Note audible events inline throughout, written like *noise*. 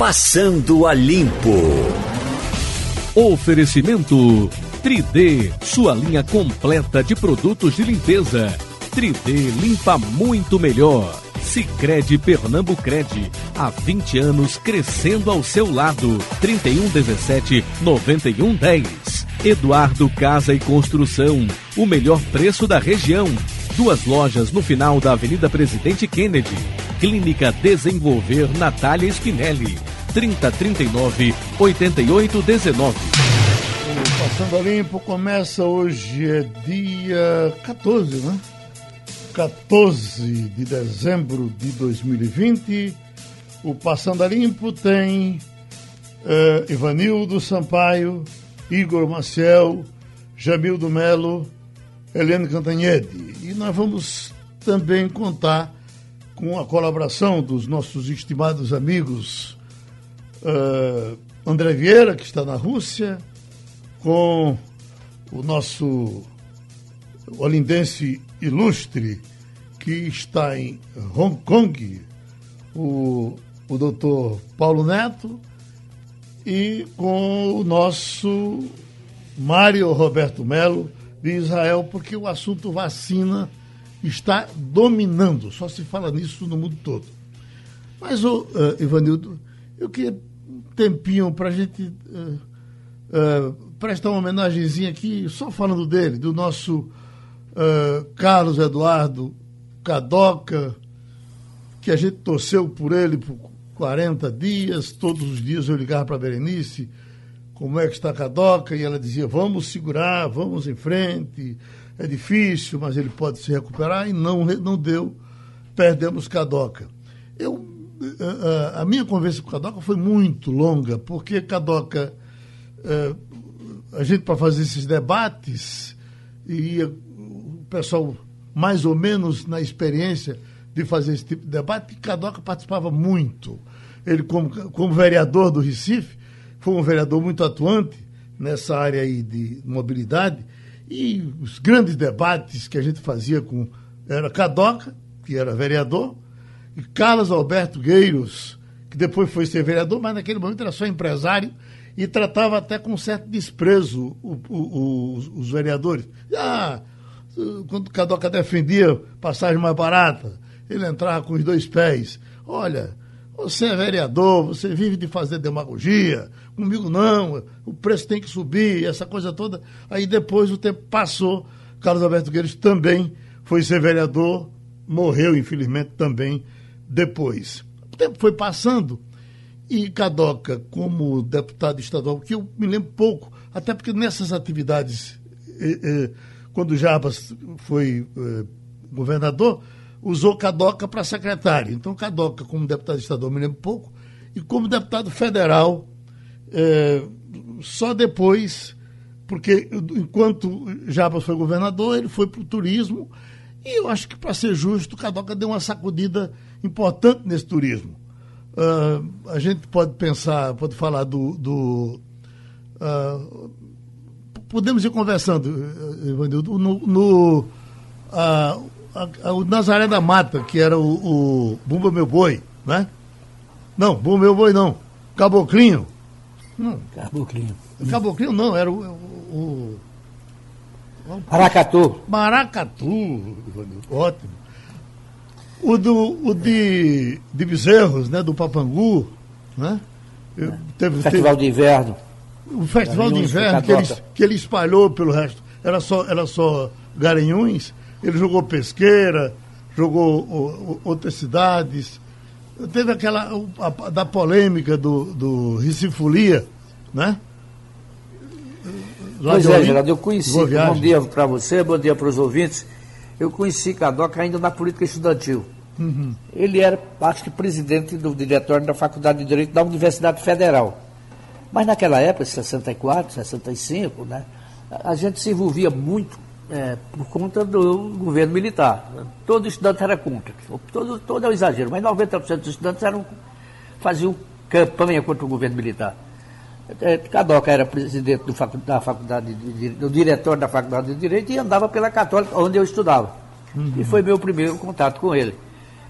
Passando a Limpo. Oferecimento 3D, sua linha completa de produtos de limpeza. 3D limpa muito melhor. Sicredi Pernambucred, há 20 anos crescendo ao seu lado. 3117 9110. Eduardo Casa e Construção, o melhor preço da região. Duas lojas no final da Avenida Presidente Kennedy. Clínica Desenvolver Natália Spinelli. 3039 8819. O Passando a Limpo começa hoje, é dia 14, né? 14 de dezembro de 2020. O Passando a Limpo tem uh, Ivanildo Sampaio, Igor Maciel, Jamildo Melo, Helene Cantanhede. E nós vamos também contar com a colaboração dos nossos estimados amigos uh, André Vieira, que está na Rússia, com o nosso olindense ilustre, que está em Hong Kong, o, o doutor Paulo Neto, e com o nosso Mário Roberto Melo, de Israel, porque o assunto vacina está dominando, só se fala nisso no mundo todo. Mas, o uh, Ivanildo, eu queria tempinho para a gente uh, uh, prestar uma homenagemzinha aqui, só falando dele, do nosso Carlos Eduardo Cadoca, que a gente torceu por ele por 40 dias, todos os dias eu ligava para a Berenice, como é que está Cadoca, e ela dizia, vamos segurar, vamos em frente, é difícil, mas ele pode se recuperar, e não, não deu, perdemos Cadoca. Eu, a, minha conversa com Cadoca foi muito longa, porque Cadoca, é, a gente para fazer esses debates, e o pessoal mais ou menos na experiência de fazer esse tipo de debate, Cadoca participava muito. Ele, como, como vereador do Recife, foi um vereador muito atuante nessa área aí de mobilidade e os grandes debates que a gente fazia com era Cadoca, que era vereador, e Carlos Alberto Gueiros, que depois foi ser vereador, mas naquele momento era só empresário e tratava até com certo desprezo o, o, os, os, vereadores. Ah, quando Cadoca defendia passagem mais barata, ele entrava com os dois pés. Olha, você é vereador, você vive de fazer demagogia. Comigo não, o preço tem que subir, essa coisa toda. Aí depois o tempo passou, Carlos Alberto Guedes também foi ser vereador, morreu, infelizmente, também depois. O tempo foi passando e Cadoca, como deputado estadual, que eu me lembro pouco, até porque nessas atividades, eh, eh, quando Jarbas foi eh, governador, usou Cadoca para secretário. Então, Cadoca, como deputado estadual, me lembro pouco, e como deputado federal, só depois, porque enquanto Jabas foi governador, ele foi para o turismo, e eu acho que, para ser justo, Cadoca deu uma sacudida importante nesse turismo. Uh, a gente pode pensar, pode falar do. do uh, podemos ir conversando, Ivanildo, no, no uh, a, a, o Nazaré da Mata, que era o, o Bumba Meu Boi, né? Não, Bumba Meu Boi não. Caboclinho. Não. Caboclinho. Caboclinho não, era o. o, o Maracatu. Maracatu, ótimo. O, do, o de, de Bezerros, né? Do Papangu, né? É. Teve, Festival teve, de Inverno. O Festival de Inverno que ele, que ele espalhou pelo resto. Era só, era só Garanhuns. Ele jogou Pesqueira, jogou o, o, outras cidades. Teve aquela a, da polêmica do, do Recifolia, né? Lá pois é, Geraldo, eu conheci, bom dia para você, bom dia para os ouvintes. Eu conheci Cadoca ainda na política estudantil. Uhum. Ele era, acho que, presidente do diretório da Faculdade de Direito da Universidade Federal. Mas naquela época, 64, 65, né, a gente se envolvia muito é, por conta do governo militar. Todo estudante era contra. Todo, todo é um exagero, mas 90% dos estudantes eram, faziam campanha contra o governo militar. É, Cadoca era presidente facu, da faculdade, de, do diretório da Faculdade de Direito e andava pela Católica, onde eu estudava. Uhum. E foi meu primeiro contato com ele.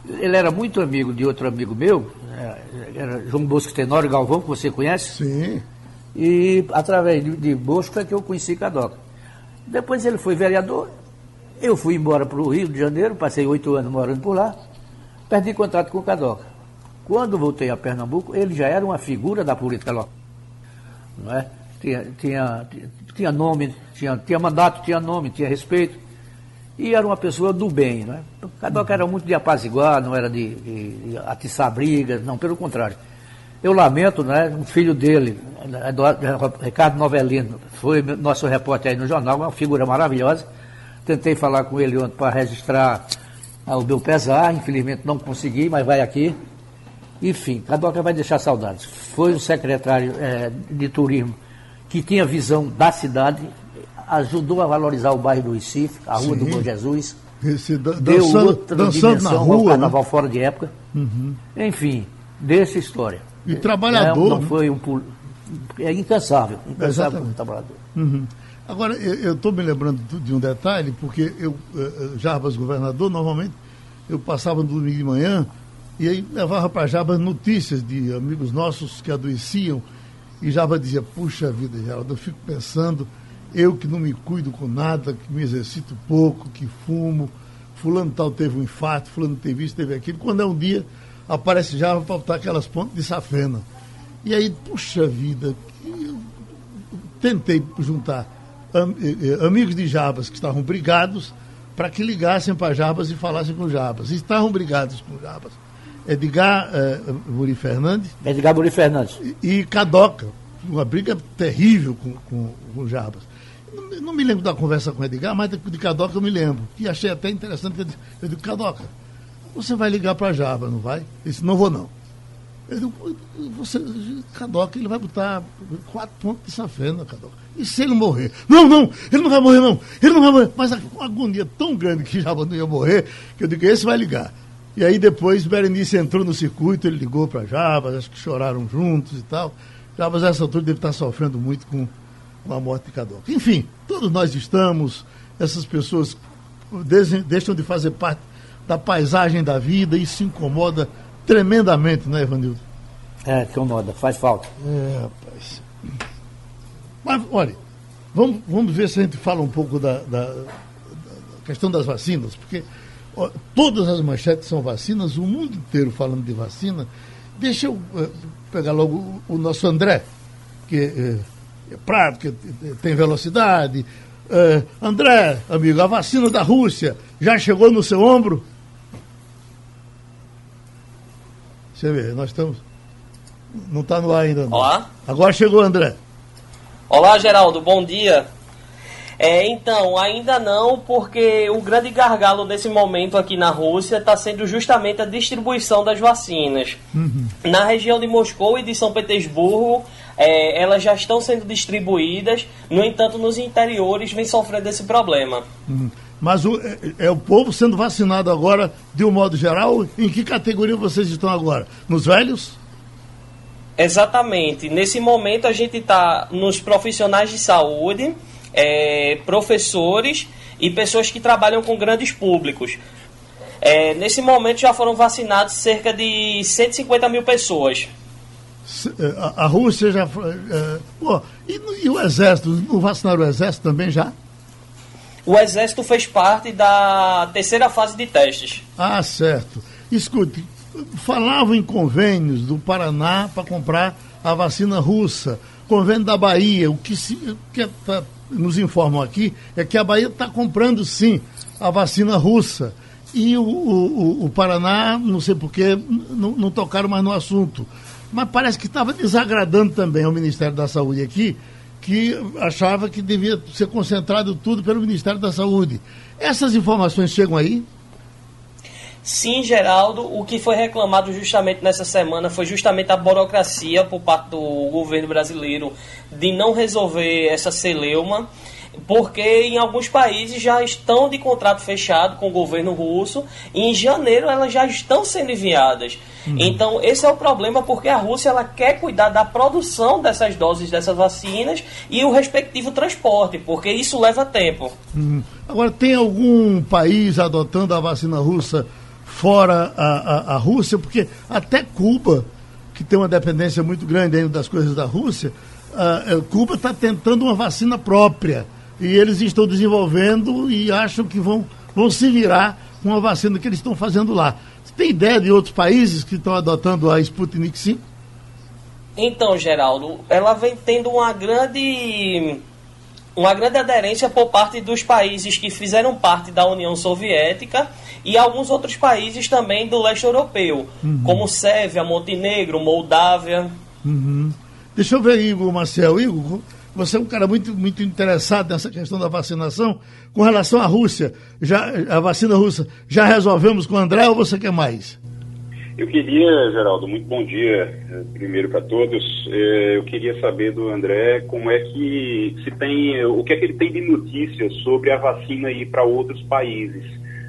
Ele era muito amigo de outro amigo meu, é, era João Bosco Tenório Galvão, que você conhece. Sim. E através de, de Bosco foi que eu conheci Cadoca. Depois ele foi vereador, eu fui embora para o Rio de Janeiro, passei oito anos morando por lá, perdi contato com o Cadoca. Quando voltei a Pernambuco, ele já era uma figura da política local. Não é? tinha, tinha, tinha nome, tinha, tinha mandato, tinha nome, tinha respeito. E era uma pessoa do bem. Né? Cadoca era muito de apaziguar, não era de, de, de atiçar brigas, não, pelo contrário. Eu lamento, né, o filho dele, Ricardo Novelino, foi nosso repórter aí no jornal, uma figura maravilhosa. Tentei falar com ele ontem para registrar o meu pesar, infelizmente não consegui, mas vai aqui. Enfim, Cadoca vai deixar saudades. Foi um secretário é, de turismo que tinha visão da cidade, ajudou a valorizar o bairro do Recife, a Rua Sim. do Bom Jesus. Esse, dançando, deu outra dançando dimensão na rua, ao carnaval né? fora de época. Uhum. Enfim, dessa história. E trabalhador. É, não foi um é incansável, incansável como trabalhador. Uhum. Agora, eu estou me lembrando de um detalhe, porque eu, eh, eh, Jarbas governador, normalmente eu passava no domingo de manhã e aí levava para Jarbas notícias de amigos nossos que adoeciam e Java dizia, puxa vida, Geraldo, eu fico pensando, eu que não me cuido com nada, que me exercito pouco, que fumo, fulano tal teve um infarto, fulano teve isso, teve aquilo. Quando é um dia, aparece Java para botar aquelas pontas de safena. E aí, puxa vida, tentei juntar am, eh, eh, amigos de Jabas que estavam brigados para que ligassem para Jabas e falassem com Jabas. Estavam brigados com Jabas. Edgar uh, Muri Fernandes. Edgar Muri Fernandes. E, e Cadoca. Uma briga terrível com, com, com o Jarbas. Não, não, me lembro da conversa com o Edgar, mas de, Cadoca eu me lembro. E achei até interessante que eu disse, eu digo, Cadoca, você vai ligar para Jarbas, não vai? Ele disse, não vou não. Eu digo, você, Cadoca, ele vai botar quatro pontos de safena, Cadoca. E se ele morrer? Não, não, ele não vai morrer, não. Ele não vai morrer. Mas uma agonia tão grande que Jarbas não ia morrer, que eu digo, esse vai ligar. E aí depois Berenice entrou no circuito, ele ligou para Jabas, acho que choraram juntos e tal. Jabas, nessa altura, deve estar sofrendo muito com, com a morte de Cadoca. Enfim, todos nós estamos, essas pessoas deixam de fazer parte da paisagem da vida e se incomoda tremendamente, não é, Evanildo? É, incomoda, faz falta. É, rapaz. Mas, olha, vamos, vamos ver se a gente fala um pouco da, da, da questão das vacinas, porque todas as manchetes são vacinas, o mundo inteiro falando de vacina. Deixa eu uh, pegar logo o, nosso André, que uh, é prático, que tem velocidade. Uh, André, amigo, a vacina da Rússia já chegou no seu ombro? Você vê, nós estamos. Não está no ar ainda. Não. Olá. Agora chegou, André. Olá, Geraldo, bom dia. É, então, ainda não, porque o grande gargalo nesse momento aqui na Rússia está sendo justamente a distribuição das vacinas. Uhum. Na região de Moscou e de São Petersburgo, é, elas já estão sendo distribuídas, no entanto, nos interiores vem sofrendo esse problema. Uhum. Mas o, é, é, o povo sendo vacinado agora, de um modo geral? Em que categoria vocês estão agora? Nos velhos? Exatamente. Nesse momento a gente está nos profissionais de saúde é, professores e pessoas que trabalham com grandes públicos. É, nesse momento já foram vacinados cerca de 150 mil pessoas. É, a, a Rússia já. É, pô, e, e, o Exército? Não vacinaram o Exército também já? O Exército fez parte da terceira fase de testes. Ah, certo. Escute, falavam em convênios do Paraná para comprar a vacina russa, convênio da Bahia, o que, se, o que tá nos informam aqui é que a Bahia está comprando sim a vacina russa. E o, o, o Paraná, não sei porquê, não, não tocaram mais no assunto. Mas parece que estava desagradando também ao Ministério da Saúde aqui, que achava que devia ser concentrado tudo pelo Ministério da Saúde. Essas informações chegam aí? Sim, Geraldo, o que foi reclamado justamente nessa semana foi justamente a burocracia por parte do governo brasileiro de não resolver essa celeuma, porque em alguns países já estão de contrato fechado com o governo russo e em janeiro elas já estão sendo enviadas. Uhum. Então, esse é o problema porque a Rússia ela quer cuidar da produção dessas doses dessas vacinas e o respectivo transporte, porque isso leva tempo. Uhum. Agora, tem algum país adotando a vacina russa fora a, a, a Rússia, porque até Cuba, que tem uma dependência muito grande ainda das coisas da Rússia, uh, Cuba está tentando uma vacina própria. E eles estão desenvolvendo e acham que vão, vão se virar com a vacina que eles estão fazendo lá. Você tem ideia de outros países que estão adotando a Sputnik 5? Então, Geraldo, ela vem tendo uma grande uma grande aderência por parte dos países que fizeram parte da União Soviética e alguns outros países também do leste europeu, uhum. como Sérvia, Montenegro, Moldávia. Uhum. Deixa eu ver, Igor Marcel. Igor, você é um cara muito, muito interessado nessa questão da vacinação. Com relação à Rússia, já, a vacina russa, já resolvemos com o André ou você quer mais? Eu queria, Geraldo, muito bom dia eh, primeiro para todos. Eh, eu queria saber do André como é que se tem, o que é que ele tem de notícias sobre a vacina ir para outros países,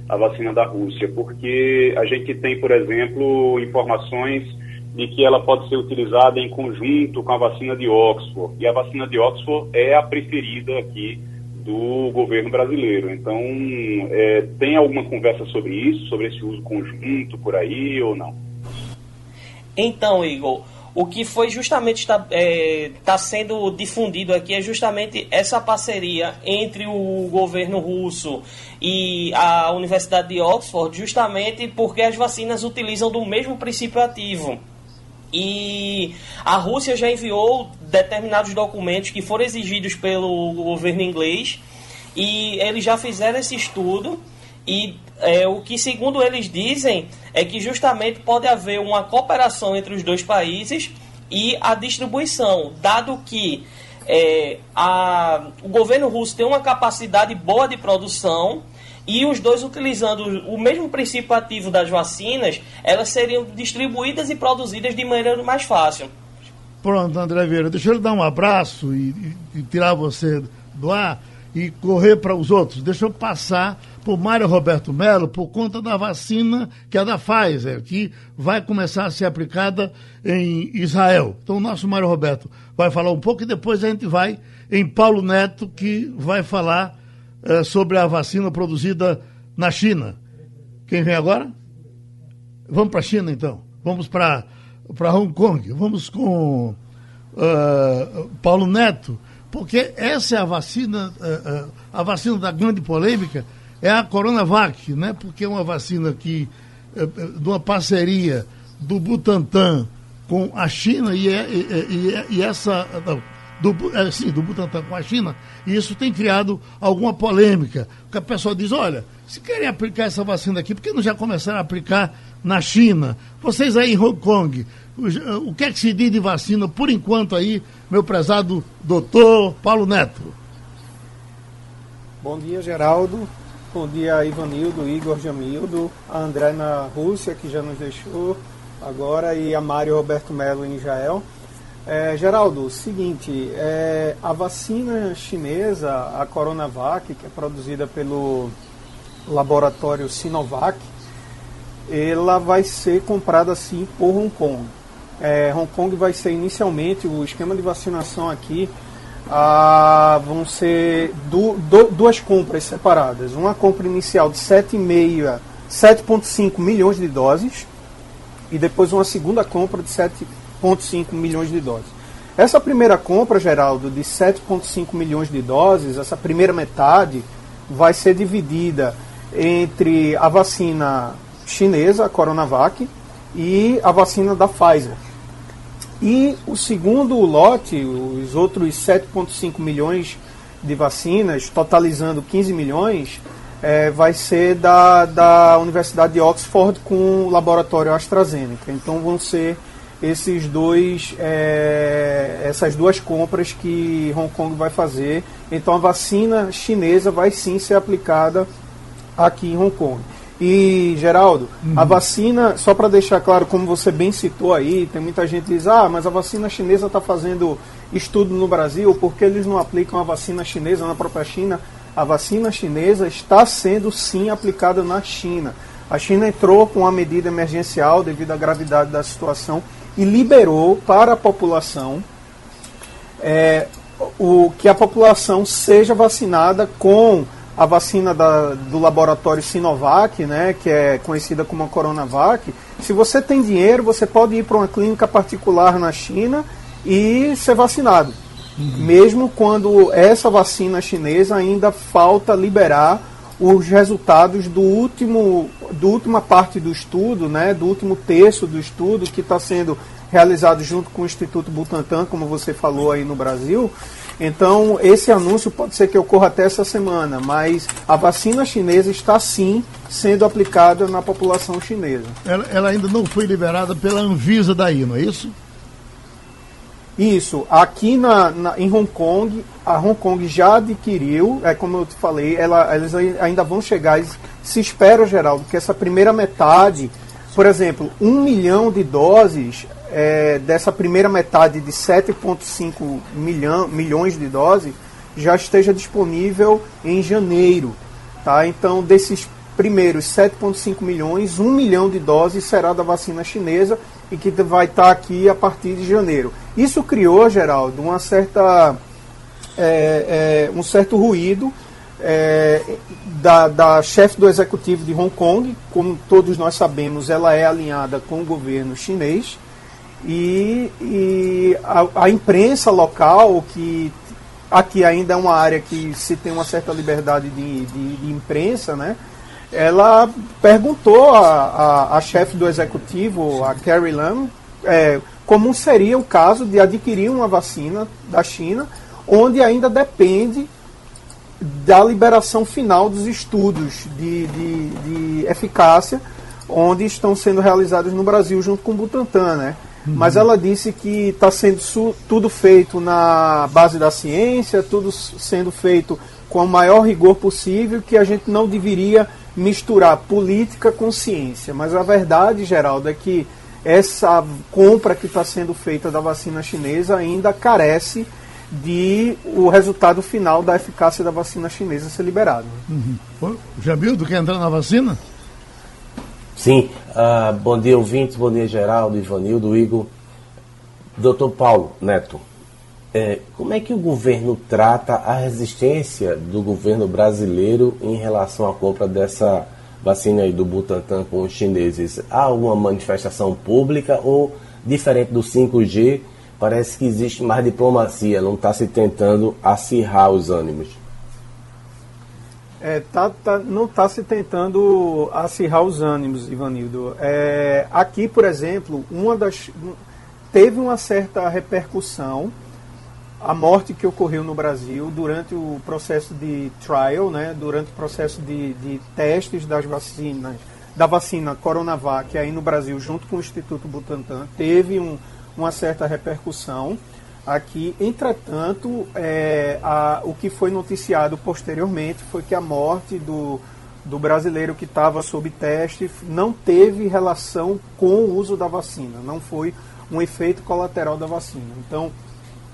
a vacina da Rússia, porque a gente tem, por exemplo, informações de que ela pode ser utilizada em conjunto com a vacina de Oxford, e a vacina de Oxford é a preferida aqui do governo brasileiro. Então, é, tem alguma conversa sobre isso, sobre esse uso conjunto por aí ou não? Então, Igor, o que foi justamente está é, tá sendo difundido aqui é justamente essa parceria entre o governo russo e a Universidade de Oxford, justamente porque as vacinas utilizam do mesmo princípio ativo. E a Rússia já enviou determinados documentos que foram exigidos pelo governo inglês e eles já fizeram esse estudo e é, o que segundo eles dizem é que justamente pode haver uma cooperação entre os dois países e a distribuição, dado que é, a, o governo russo tem uma capacidade boa de produção e os dois utilizando o mesmo princípio ativo das vacinas, elas seriam distribuídas e produzidas de maneira mais fácil. Pronto, André Vieira, deixa eu lhe dar um abraço e, e, e tirar você do ar e correr para os outros. Deixa eu passar por Mário Roberto Melo por conta da vacina que é da Pfizer, que vai começar a ser aplicada em Israel. Então o nosso Mário Roberto vai falar um pouco e depois a gente vai em Paulo Neto, que vai falar é, sobre a vacina produzida na China. Quem vem agora? Vamos para a China, então. Vamos para Hong Kong. Vamos com uh, Paulo Neto, porque essa é a vacina, uh, uh, a vacina da grande polêmica é a Coronavac, né? Porque é uma vacina que de uma parceria do Butantan com a China e, é, e, e, essa não, do, é, sim, do Butantan com a China, e isso tem criado alguma polêmica. Porque a pessoa diz, olha, se querem aplicar essa vacina aqui, por que não já começaram a aplicar na China? Vocês aí em Hong Kong, o, o que é que se diz de vacina, por enquanto aí, meu prezado doutor Paulo Neto? Bom dia, Geraldo. Bom dia, Ivanildo, Igor Jamildo, a André na Rússia, que já nos deixou agora, e a Mário Roberto Melo em Israel. É, Geraldo, seguinte, é, a vacina chinesa, a Coronavac, que é produzida pelo laboratório Sinovac, ela vai ser comprada sim por Hong Kong. É, Hong Kong vai ser inicialmente o esquema de vacinação aqui ah, vão ser du, du, duas compras separadas. Uma compra inicial de 7,5 milhões de doses e depois uma segunda compra de 7 7,5 milhões de doses. Essa primeira compra, Geraldo, de 7,5 milhões de doses, essa primeira metade, vai ser dividida entre a vacina chinesa, a Coronavac, e a vacina da Pfizer. E o segundo lote, os outros 7,5 milhões de vacinas, totalizando 15 milhões, é, vai ser da, da Universidade de Oxford com o laboratório AstraZeneca. Então vão ser esses dois, é, essas duas compras que Hong Kong vai fazer. Então a vacina chinesa vai sim ser aplicada aqui em Hong Kong. E, Geraldo, uhum. a vacina, só para deixar claro, como você bem citou aí, tem muita gente que diz, ah, mas a vacina chinesa está fazendo estudo no Brasil, porque eles não aplicam a vacina chinesa na própria China? A vacina chinesa está sendo sim aplicada na China. A China entrou com uma medida emergencial devido à gravidade da situação e liberou para a população é, o, que a população seja vacinada com a vacina da, do laboratório Sinovac, né, que é conhecida como a Coronavac, se você tem dinheiro, você pode ir para uma clínica particular na China e ser vacinado. Uhum. Mesmo quando essa vacina chinesa ainda falta liberar os resultados do último, do última parte do estudo, né, do último terço do estudo que está sendo realizado junto com o Instituto Butantan, como você falou aí no Brasil. Então, esse anúncio pode ser que ocorra até essa semana, mas a vacina chinesa está sim sendo aplicada na população chinesa. Ela, ela ainda não foi liberada pela Anvisa daí, não é isso? Isso. Aqui na, na, em Hong Kong, a Hong Kong já adquiriu, é como eu te falei, ela, eles ainda vão chegar. Se espera, Geraldo, que essa primeira metade, por exemplo, um milhão de doses é, dessa primeira metade de 7,5 milhão, milhões de doses já esteja disponível em janeiro. Tá? Então, desses primeiros 7,5 milhões, 1 milhão de doses será da vacina chinesa e que vai estar aqui a partir de janeiro. Isso criou, Geraldo, uma certa, é, é, um certo ruído é, da, da chefe do executivo de Hong Kong. Como todos nós sabemos, ela é alinhada com o governo chinês. E, e a, a, imprensa local, que aqui ainda é uma área que se tem uma certa liberdade de, de, de imprensa, né? ela perguntou a chefe do executivo, a Carrie Lam, é, como seria o caso de adquirir uma vacina da China, onde ainda depende da liberação final dos estudos de, de, de eficácia, onde estão sendo realizados no Brasil junto com o Butantan, né? Mas ela disse que está sendo tudo feito na base da ciência, tudo sendo feito com o maior rigor possível, que a gente não deveria misturar política com ciência. Mas a verdade, Geraldo, é que essa compra que está sendo feita da vacina chinesa ainda carece de o resultado final da eficácia da vacina chinesa ser liberado. Uhum. Jamil, tu quer entrar na vacina? Sim. Uh, bom dia, ouvintes. Bom dia, Geraldo, Ivanildo, Igor. Doutor Paulo Neto, é, como é que o governo trata a resistência do governo brasileiro em relação à compra dessa vacina aí do Butantan com os chineses? Há alguma manifestação pública ou, diferente do 5G, parece que existe mais diplomacia, não está se tentando acirrar os ânimos? É, tá, tá, não está se tentando acirrar os ânimos, Ivanildo. É, aqui, por exemplo, uma das, teve uma certa repercussão a morte que ocorreu no Brasil durante o processo de trial, né, durante o processo de, de testes das vacinas, da vacina Coronavac aí no Brasil, junto com o Instituto Butantan, teve um, uma certa repercussão aqui. Entretanto, é, a, o que foi noticiado posteriormente foi que a morte do, do brasileiro que estava sob teste não teve relação com o uso da vacina, não foi um efeito colateral da vacina. Então,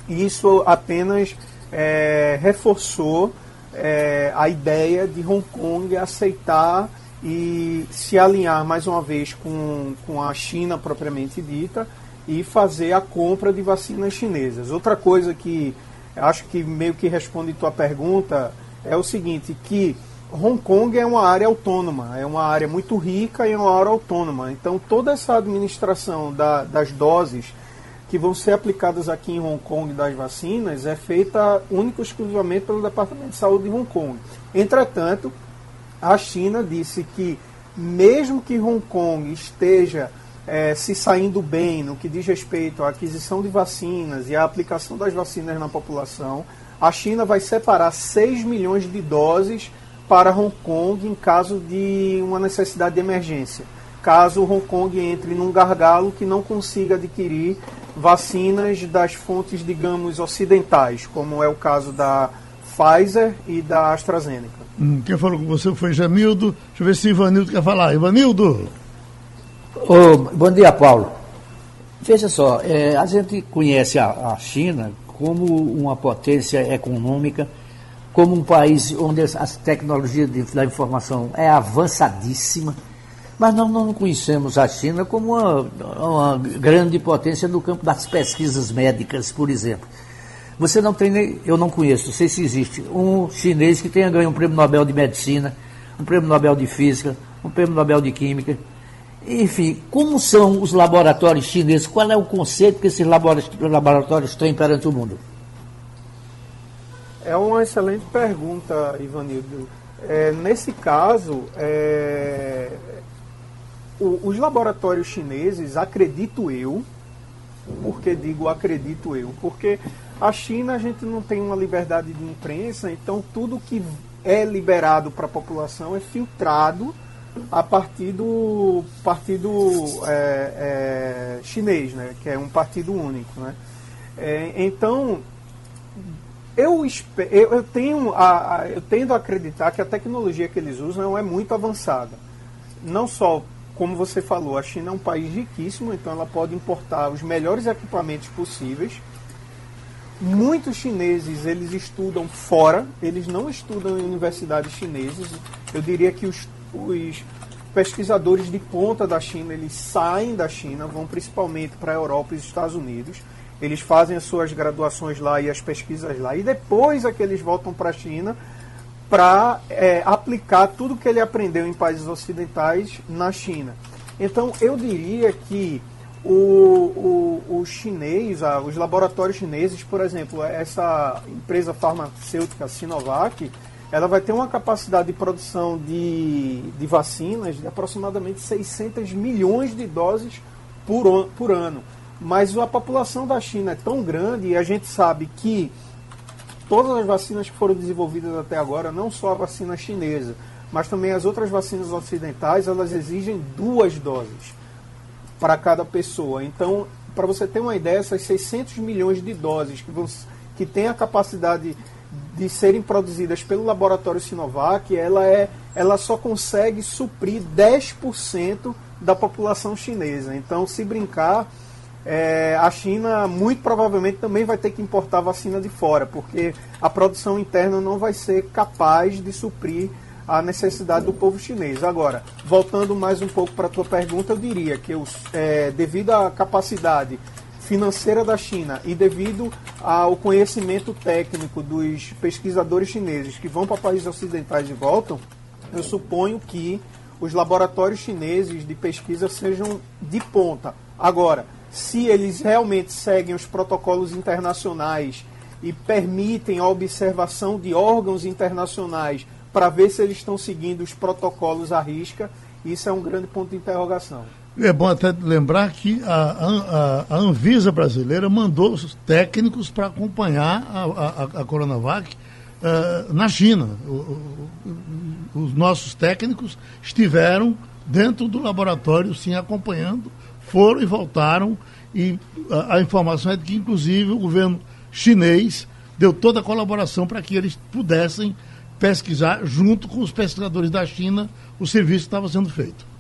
isso apenas é, reforçou é, a ideia de Hong Kong aceitar e se alinhar mais uma vez com, com a China propriamente dita e fazer a compra de vacinas chinesas. Outra coisa que acho que meio que responde tua pergunta é o seguinte, que Hong Kong é uma área autônoma, é uma área muito rica e é uma área autônoma. Então toda essa administração da, das doses que vão ser aplicadas aqui em Hong Kong das vacinas é feita única e exclusivamente pelo Departamento de Saúde de Hong Kong. Entretanto, a China disse que, mesmo que Hong Kong esteja é, se saindo bem no que diz respeito à aquisição de vacinas e à aplicação das vacinas na população, a China vai separar 6 milhões de doses para Hong Kong em caso de uma necessidade de emergência. Caso Hong Kong entre num gargalo que não consiga adquirir vacinas das fontes, digamos, ocidentais, como é o caso da Pfizer e da AstraZeneca. Hum, quem falou com você foi Jamildo. Deixa eu ver se Ivanildo quer falar. Ivanildo! Oh, bom dia, Paulo. Veja só, é, a gente conhece a, a, China como uma potência econômica, como um país onde as tecnologias de, da informação é avançadíssima mas nós não conhecemos a China como uma, uma grande potência no campo das pesquisas médicas, por exemplo. Você não tem nem, eu não conheço, não sei se existe, um chinês que tenha ganho um prêmio Nobel de Medicina, um prêmio Nobel de Física, um prêmio Nobel de Química. Enfim, como são os laboratórios chineses? Qual é o conceito que esses laboratórios têm perante o mundo? É uma excelente pergunta, Ivanildo. É, nesse caso, é, o, os laboratórios chineses, acredito eu, porque digo acredito eu, porque a China a gente não tem uma liberdade de imprensa, então tudo que é liberado para a população é filtrado a partir do partido é, é, chinês, né, que é um partido único. Né? É, então, eu, eu, eu, tenho a, a, eu tendo a acreditar que a tecnologia que eles usam é muito avançada. Não só, como você falou, a China é um país riquíssimo, então ela pode importar os melhores equipamentos possíveis Muitos chineses eles estudam fora, eles não estudam em universidades chinesas. Eu diria que os, os pesquisadores de ponta da China eles saem da China, vão principalmente para a Europa e os Estados Unidos. Eles fazem as suas graduações lá e as pesquisas lá, e depois é que eles voltam para a China para é, aplicar tudo que ele aprendeu em países ocidentais na China. Então eu diria que o, o, o chinês, os laboratórios chineses, por exemplo, essa empresa farmacêutica Sinovac, ela vai ter uma capacidade de produção de, de vacinas de aproximadamente 600 milhões de doses por, por ano. Mas a população da China é tão grande e a gente sabe que todas as vacinas que foram desenvolvidas até agora, não só a vacina chinesa, mas também as outras vacinas ocidentais, elas exigem duas doses para cada pessoa. Então, para você ter uma ideia, essas 600 milhões de doses que, vão, que têm a capacidade de serem produzidas pelo laboratório Sinovac, ela, é, ela só consegue suprir 10% da população chinesa. Então, se brincar, é, a China muito provavelmente também vai ter que importar vacina de fora, porque a produção interna não vai ser capaz de suprir a necessidade do povo chinês. Agora, voltando mais um pouco para a tua pergunta, eu diria que os, é, devido à capacidade financeira da China e devido ao conhecimento técnico dos pesquisadores chineses que vão para países ocidentais e voltam, eu suponho que os laboratórios chineses de pesquisa sejam de ponta. Agora, se eles realmente seguem os protocolos internacionais e permitem a observação de órgãos internacionais para ver se eles estão seguindo os protocolos à risca. Isso é um grande ponto de interrogação. É bom até lembrar que a, a, a Anvisa brasileira mandou os técnicos para acompanhar a, a, Coronavac uh, na China. O, o, os nossos técnicos estiveram dentro do laboratório, sim, acompanhando, foram e voltaram. E a informação é de que, inclusive, o governo chinês deu toda a colaboração para que eles pudessem pesquisar, junto com os pesquisadores da China, o serviço que estava sendo feito.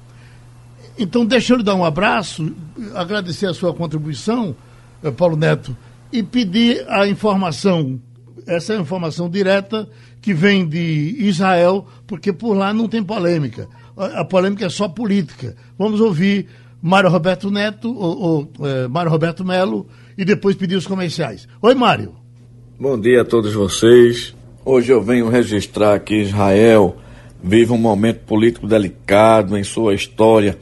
Então, deixa eu lhe dar um abraço, agradecer a sua contribuição, eh, Paulo Neto, e pedir a informação, essa é a informação direta que vem de Israel, porque por lá não tem polêmica. A polêmica é só política. Vamos ouvir Mário Roberto Neto, ou, ou é, Mário Roberto Melo, e depois pedir os comerciais. Oi, Mário. Bom dia a todos vocês. Hoje eu venho registrar que Israel vive um momento político delicado em sua história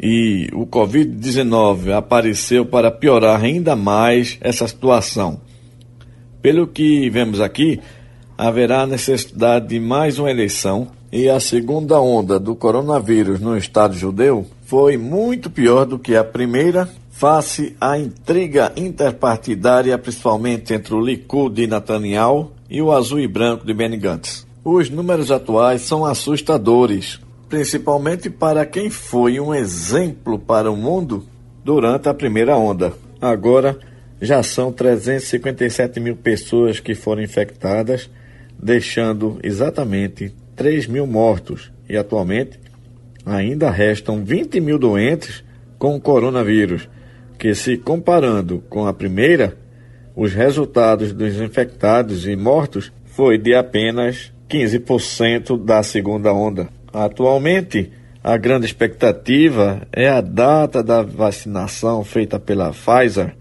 e o Covid-19 apareceu para piorar ainda mais essa situação. Pelo que vemos aqui, haverá necessidade de mais uma eleição e a segunda onda do coronavírus no Estado judeu foi muito pior do que a primeira, face à intriga interpartidária, principalmente entre o Likud de Netanyahu e o azul e branco de Benny Gantz. Os números atuais são assustadores, principalmente para quem foi um exemplo para o mundo durante a primeira onda. Agora já são 357 mil pessoas que foram infectadas, deixando exatamente 3 mil mortos e atualmente ainda restam 20 mil doentes com o coronavírus, que se comparando com a primeira os resultados dos infectados e mortos foi de apenas 15% da segunda onda. Atualmente, a grande expectativa é a data da vacinação feita pela Pfizer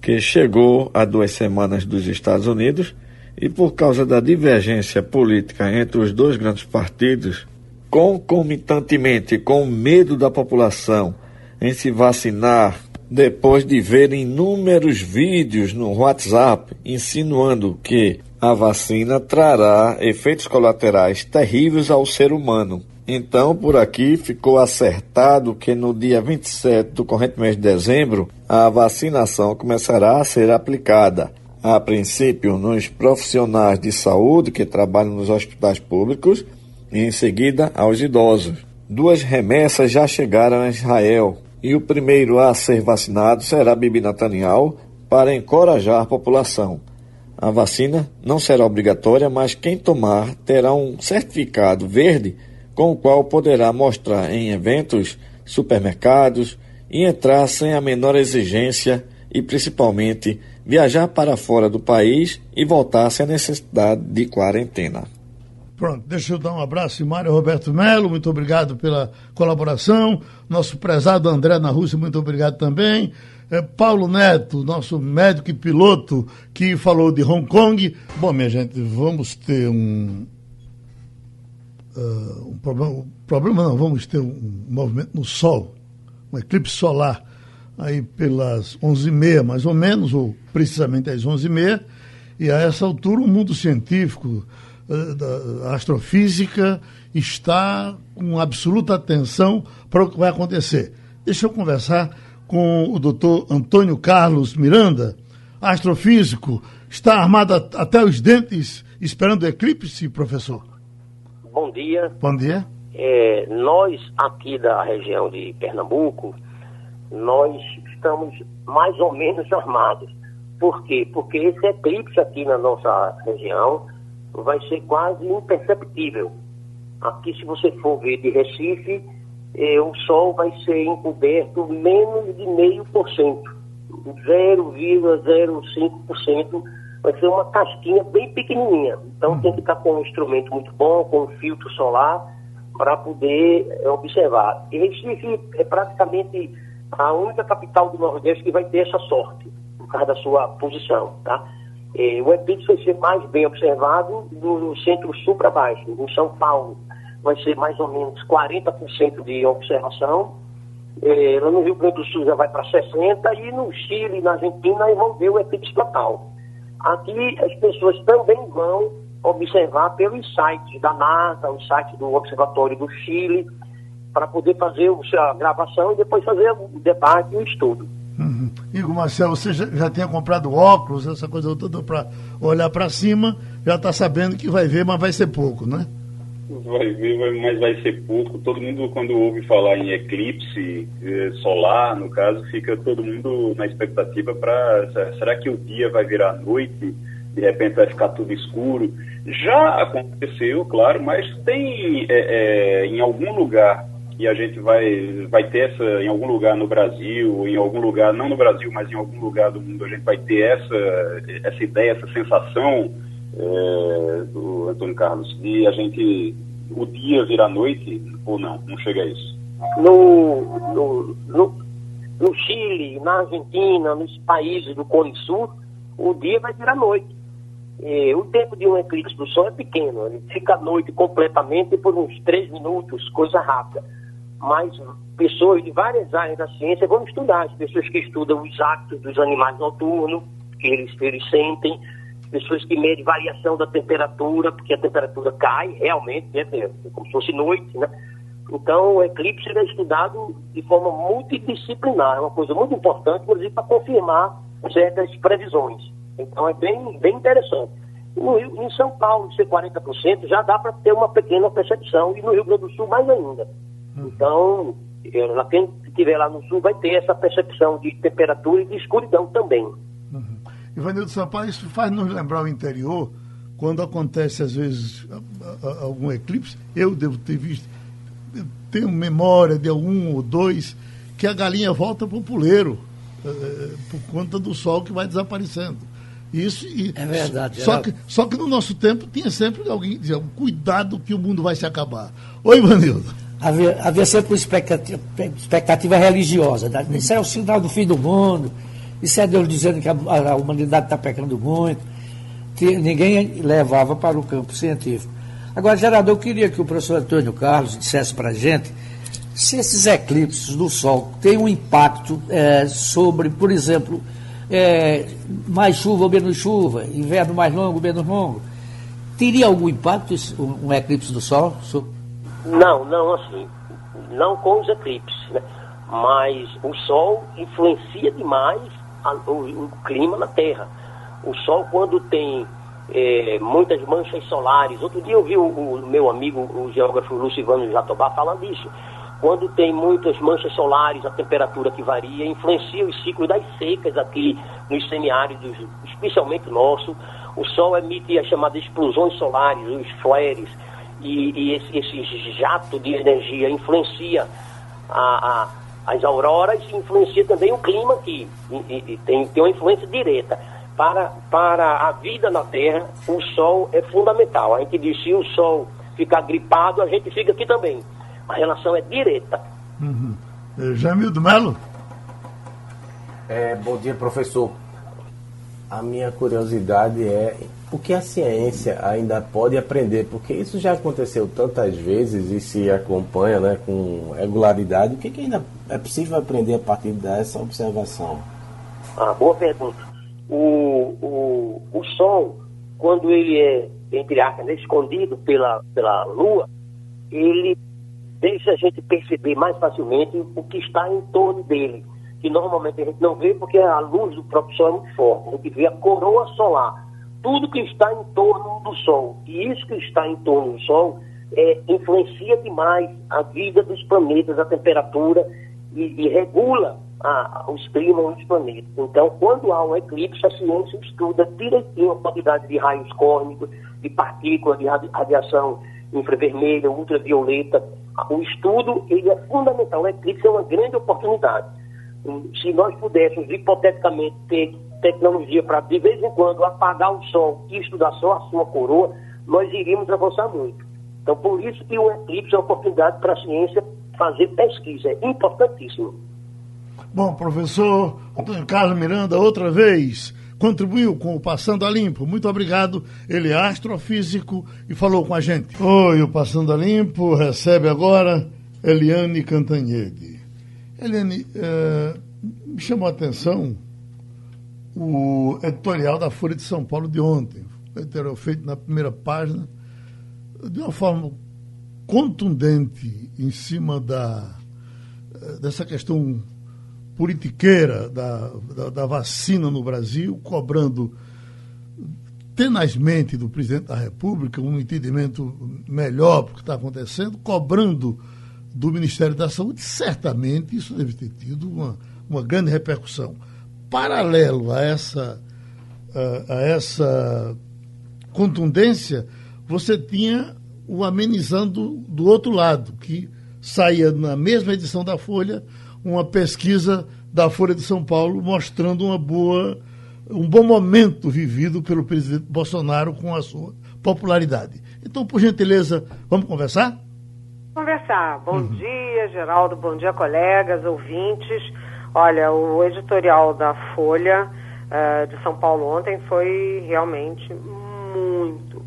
que chegou há duas semanas dos Estados Unidos e, por causa da divergência política entre os dois grandes partidos, concomitantemente com o medo da população em se vacinar depois de ver inúmeros vídeos no WhatsApp insinuando que a vacina trará efeitos colaterais terríveis ao ser humano. Então, por aqui ficou acertado que no dia 27 do corrente mês de dezembro, a vacinação começará a ser aplicada. A princípio, nos profissionais de saúde que trabalham nos hospitais públicos e em seguida aos idosos. Duas remessas já chegaram a Israel, e o primeiro a ser vacinado será Bibi Netanyahu para encorajar a população. A vacina não será obrigatória, mas quem tomar terá um certificado verde com o qual poderá mostrar em eventos, supermercados e entrar sem a menor exigência e principalmente viajar para fora do país e voltar sem a necessidade de quarentena. Pronto, deixa eu dar um abraço, Mário Roberto Melo, muito obrigado pela colaboração. Nosso prezado André na Rússia, muito obrigado também. É, Paulo Neto, nosso médico e piloto, que falou de Hong Kong. Bom, minha gente, vamos ter um, uh, um problema, um problema não, vamos ter um movimento no Sol, um eclipse solar, aí pelas 11h30 mais ou menos, ou precisamente às 11h30, e a essa altura o mundo científico eh, da astrofísica está com absoluta atenção para o que vai acontecer. Deixa eu conversar com o doutor Antônio Carlos Miranda, astrofísico, está armado até os dentes esperando o eclipse, professor? Bom dia. Bom dia. É, nós aqui da região de Pernambuco, nós estamos mais ou menos armados. Por quê? Porque esse eclipse aqui na nossa região vai ser quase imperceptível. Aqui, se você for ver de Recife, eh, o sol vai ser encoberto menos de meio por cento, 0,05%, vai ser uma casquinha bem pequenininha. Então tem que estar com um instrumento muito bom, com um filtro solar, para poder eh, observar. E Recife é praticamente a única capital do Nordeste que vai ter essa sorte, por causa da sua posição, tá? Eh, o eclipse vai ser mais bem observado do centro-sul para baixo. Em São Paulo vai ser mais ou menos 40% de observação. Eh, lá no Rio Grande do Sul já vai para 60% e no Chile na Argentina vão ver o eclipse total. Aqui as pessoas também vão observar pelos sites da NASA, o site do Observatório do Chile, para poder fazer a gravação e depois fazer o debate e o estudo. Uhum. Igor Marcelo, você já, já tinha comprado óculos, essa coisa toda para olhar para cima, já está sabendo que vai ver, mas vai ser pouco, né? Vai ver, mas vai ser pouco. Todo mundo, quando ouve falar em eclipse eh, solar, no caso, fica todo mundo na expectativa para. Será que o dia vai virar noite? De repente vai ficar tudo escuro? Já aconteceu, claro, mas tem é, é, em algum lugar e a gente vai, vai ter essa, em algum lugar no Brasil, em algum lugar, não no Brasil, mas em algum lugar do mundo, a gente vai ter essa, essa ideia, essa sensação é, do Antônio Carlos, de a gente, o dia virar noite, ou não, não chega a isso. No, no, no, no Chile, na Argentina, nos países do Cone Sul, o dia vai virar noite. O tempo de um eclipse do Sol é pequeno, ele fica à noite completamente por uns três minutos, coisa rápida mas pessoas de várias áreas da ciência vão estudar, as pessoas que estudam os hábitos dos animais noturnos, que eles, eles sentem, pessoas que medem variação da temperatura, porque a temperatura cai realmente, é como se fosse noite, né? Então, o eclipse é estudado de forma multidisciplinar, é uma coisa muito importante, inclusive, para confirmar certas previsões. Então, é bem, bem interessante. No Rio, em São Paulo, ser 40%, já dá para ter uma pequena percepção, e no Rio Grande do Sul, mais ainda. Então, quem estiver lá no sul vai ter essa percepção de temperatura e de escuridão também. Ivanildo Sampaio, isso faz nos lembrar o interior, quando acontece às vezes algum eclipse, eu devo ter visto, tenho memória de algum ou dois, que a galinha volta para o puleiro, é, por conta do sol que vai desaparecendo. Isso e, é verdade. Só, era... que, só que no nosso tempo tinha sempre alguém que dizia, cuidado que o mundo vai se acabar. Oi, Ivanildo havia, havia sempre uma expectativa, expectativa religiosa. Isso é o sinal do fim do mundo. Isso é Deus dizendo que a, a humanidade está pecando muito. Ninguém levava para o campo científico. Agora, Geraldo, eu queria que o professor Antônio Carlos dissesse para a gente se esses eclipses do Sol têm um impacto é, sobre, por exemplo, é, mais chuva ou menos chuva, inverno mais longo ou menos longo, teria algum impacto um, um eclipse do Sol? Não, não assim. Não com os eclipses, né? Mas o Sol influencia demais a, o, o, clima na Terra. O Sol, quando tem é, muitas manchas solares, outro dia eu vi o, o meu amigo, o geógrafo Lucivano Jatobá, falando disso quando tem muitas manchas solares, a temperatura que varia, influencia os ciclos das secas aqui nos semiáridos, especialmente nosso. O Sol emite as chamadas explosões solares, os flares, e, e esse, esse, jato de energia influencia a, a, as auroras e influencia também o clima aqui. E, e, tem, tem uma influência direta. Para, para a vida na Terra, o Sol é fundamental. A gente diz se o Sol ficar gripado, a gente fica aqui também. A relação é direta. Uhum. É, Jamildo Melo? É, bom dia, professor. A minha curiosidade é o que a ciência ainda pode aprender, porque isso já aconteceu tantas vezes e se acompanha né, com regularidade. O que, que ainda é possível aprender a partir dessa observação? Ah, boa pergunta. O, o, o Sol, quando ele é, entre aspas, escondido pela, pela Lua, ele deixa a gente perceber mais facilmente o que está em torno dele, que normalmente a gente não vê porque a luz do próprio Sol é muito forte. A gente vê a coroa solar, tudo que está em torno do Sol. E isso que está em torno do Sol é, influencia demais a vida dos planetas, a temperatura e, e regula a, os climas dos planetas. Então, quando há um eclipse, a ciência estuda direitinho a quantidade de raios cósmicos, de partículas, de radiação infravermelha, ultravioleta, o estudo ele é fundamental. O eclipse é uma grande oportunidade. Se nós pudéssemos, hipoteticamente, ter tecnologia para, de vez em quando, apagar o sol e estudar só a sua coroa, nós iríamos avançar muito. Então, por isso que o eclipse é uma oportunidade para a ciência fazer pesquisa. É importantíssimo. Bom, professor Antônio Carlos Miranda, outra vez contribuiu com o Passando a Limpo. Muito obrigado. Ele é astrofísico e falou com a gente. Oi, o Passando a Limpo recebe agora Eliane Cantanhede. Eliane, é, me chamou a atenção o editorial da Folha de São Paulo de ontem. O editorial feito na primeira página, de uma forma contundente em cima da, eh, dessa questão politiqueira da, da, da vacina no Brasil, cobrando tenazmente do presidente da República um entendimento melhor do que está acontecendo, cobrando do Ministério da Saúde, certamente isso deve ter tido uma, uma grande repercussão. Paralelo a essa, a, essa contundência, você tinha o amenizando do outro lado, que saía na mesma edição da Folha uma pesquisa da Folha de São Paulo mostrando uma boa, um bom momento vivido pelo presidente Bolsonaro com a sua popularidade. Então, por gentileza, vamos conversar? Conversar. Bom uhum. dia, Geraldo. Bom dia, colegas, ouvintes. Olha, o editorial da Folha uh, de São Paulo ontem foi realmente muito,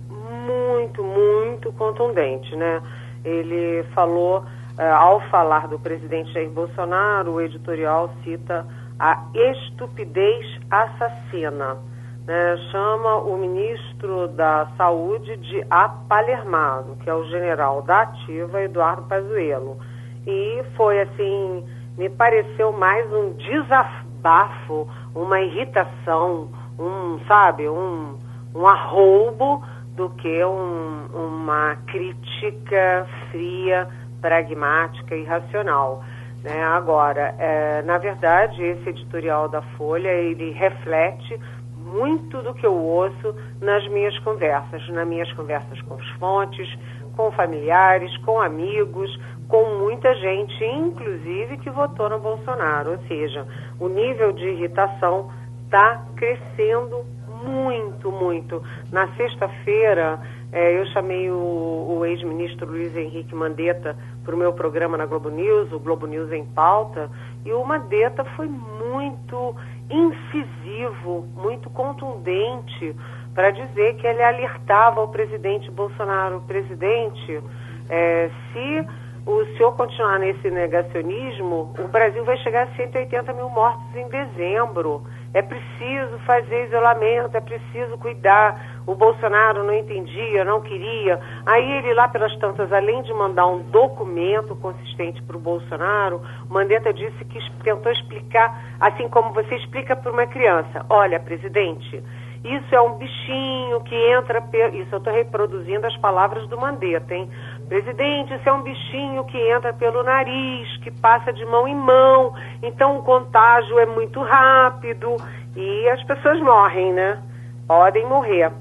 muito, muito contundente, né? Ele falou Uh, ao falar do presidente Jair Bolsonaro, o editorial cita a estupidez assassina. Né? Chama o ministro da Saúde de apalermado, que é o general da Ativa, Eduardo Pazuello. E foi assim, me pareceu mais um desabafo, uma irritação, um, sabe, um, um arroubo do que um, uma crítica fria pragmática e racional. Né? Agora, é, na verdade, esse editorial da Folha, ele reflete muito do que eu ouço nas minhas conversas, nas minhas conversas com os fontes, com familiares, com amigos, com muita gente, inclusive que votou no Bolsonaro. Ou seja, o nível de irritação está crescendo muito, muito. Na sexta-feira, é, eu chamei o, o ex-ministro Luiz Henrique Mandetta para o meu programa na Globo News, o Globo News em Pauta, e o Mandetta foi muito incisivo, muito contundente para dizer que ele alertava o presidente Bolsonaro, presidente, é, se o senhor continuar nesse negacionismo, o Brasil vai chegar a 180 mil mortos em dezembro. É preciso fazer isolamento, é preciso cuidar. O Bolsonaro não entendia, não queria. Aí ele lá pelas tantas, além de mandar um documento consistente para o Bolsonaro, Mandetta disse que tentou explicar, assim como você explica para uma criança. Olha, presidente, isso é um bichinho que entra. Isso eu estou reproduzindo as palavras do Mandetta, hein? Presidente, isso é um bichinho que entra pelo nariz, que passa de mão em mão, então o contágio é muito rápido e as pessoas morrem, né? Podem morrer.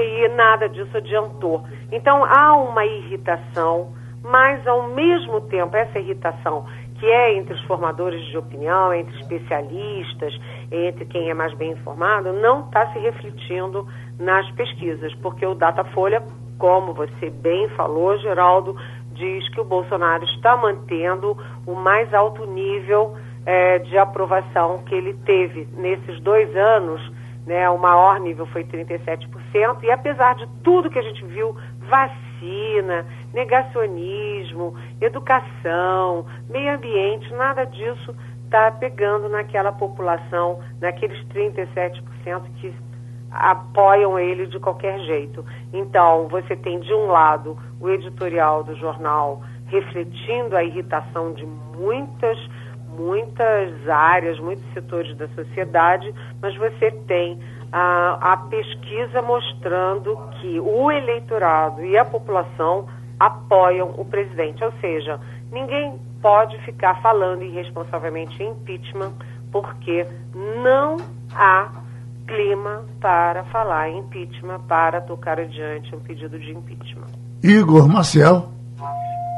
E nada disso adiantou. Então há uma irritação, mas ao mesmo tempo essa irritação que é entre os formadores de opinião, entre especialistas, entre quem é mais bem informado, não está se refletindo nas pesquisas, porque o Datafolha, como você bem falou, Geraldo, diz que o Bolsonaro está mantendo o mais alto nível é, de aprovação que ele teve nesses dois anos. Né, o maior nível foi 37%, e apesar de tudo que a gente viu, vacina, negacionismo, educação, meio ambiente, nada disso está pegando naquela população, naqueles 37% que apoiam ele de qualquer jeito. Então, você tem de um lado o editorial do jornal refletindo a irritação de muitas muitas áreas, muitos setores da sociedade, mas você tem a, a pesquisa mostrando que o eleitorado e a população apoiam o presidente. Ou seja, ninguém pode ficar falando irresponsavelmente em impeachment, porque não há clima para falar em impeachment, para tocar adiante um pedido de impeachment. Igor Marcel.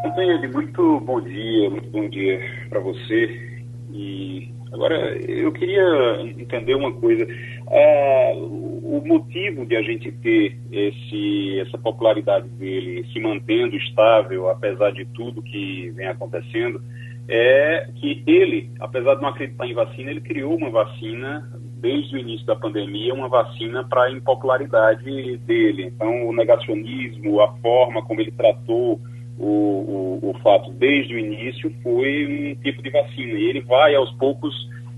Antônio, muito bom dia, muito bom dia para você. E agora eu queria entender uma coisa. É, o motivo de a gente ter esse, essa popularidade dele se mantendo estável, apesar de tudo que vem acontecendo, é que ele, apesar de não acreditar em vacina, ele criou uma vacina desde o início da pandemia, uma vacina para a impopularidade dele. Então, o negacionismo, a forma como ele tratou o, o, o fato desde o início foi um tipo de vacina. E ele vai aos poucos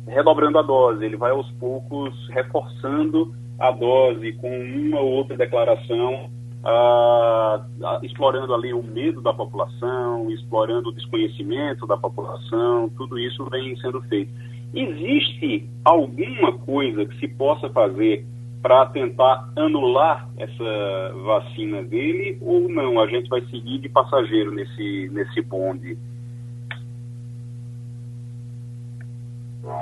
redobrando a dose, ele vai aos poucos reforçando a dose com uma ou outra declaração, ah, explorando ali o medo da população, explorando o desconhecimento da população, tudo isso vem sendo feito. Existe alguma coisa que se possa fazer para tentar anular essa vacina dele ou não? A gente vai seguir de passageiro nesse, nesse bonde?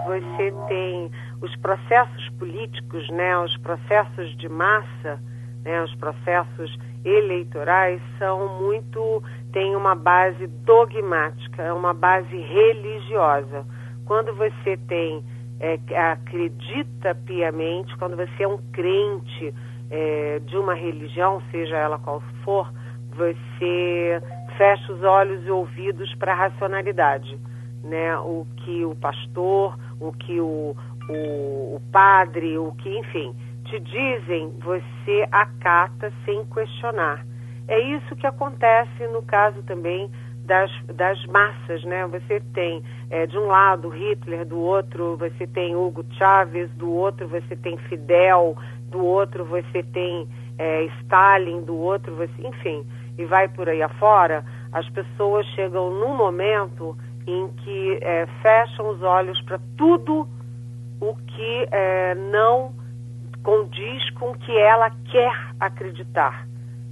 Você tem os processos políticos, né, os processos de massa, né, os processos eleitorais são muito têm uma base dogmática, é uma base religiosa. Quando você tem é, acredita piamente, quando você é um crente é, de uma religião, seja ela qual for, você fecha os olhos e ouvidos para a racionalidade, né? O que o pastor, o que o, o, o padre, o que, enfim, te dizem, você acata sem questionar. É isso que acontece no caso também das, das massas, né? Você tem é, de um lado Hitler, do outro você tem Hugo Chávez, do outro você tem Fidel, do outro você tem é, Stalin, do outro você, enfim, e vai por aí afora. As pessoas chegam num momento em que é, fecham os olhos para tudo o que não condiz com o que ela quer acreditar,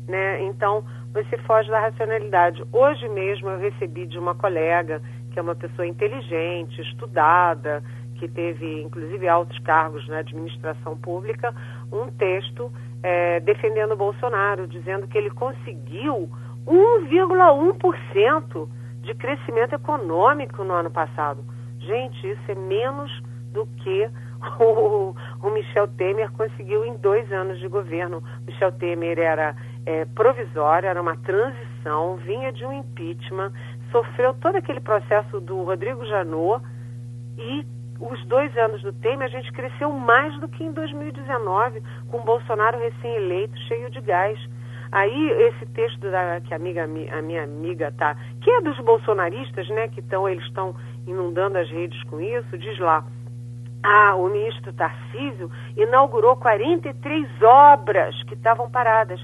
né? Então você foge da racionalidade. Hoje mesmo eu recebi de uma colega que é uma pessoa inteligente, estudada, que teve inclusive altos cargos na administração pública, um texto é, defendendo o Bolsonaro, dizendo que ele conseguiu 1,1% de crescimento econômico no ano passado. Gente, isso é menos do que *laughs* o, o Michel Temer conseguiu em dois anos de governo. Michel Temer era é, provisório, era uma transição, vinha de um impeachment, sofreu todo aquele processo do Rodrigo Janot e os dois anos do Temer, a gente cresceu mais do que em 2019, com Bolsonaro recém-eleito, cheio de gás. Aí, esse texto da, que a, amiga, a minha amiga tá, que é dos bolsonaristas, né, que estão, eles estão inundando as redes com isso, diz lá, ah, o ministro Tarcísio inaugurou 43 obras que estavam paradas.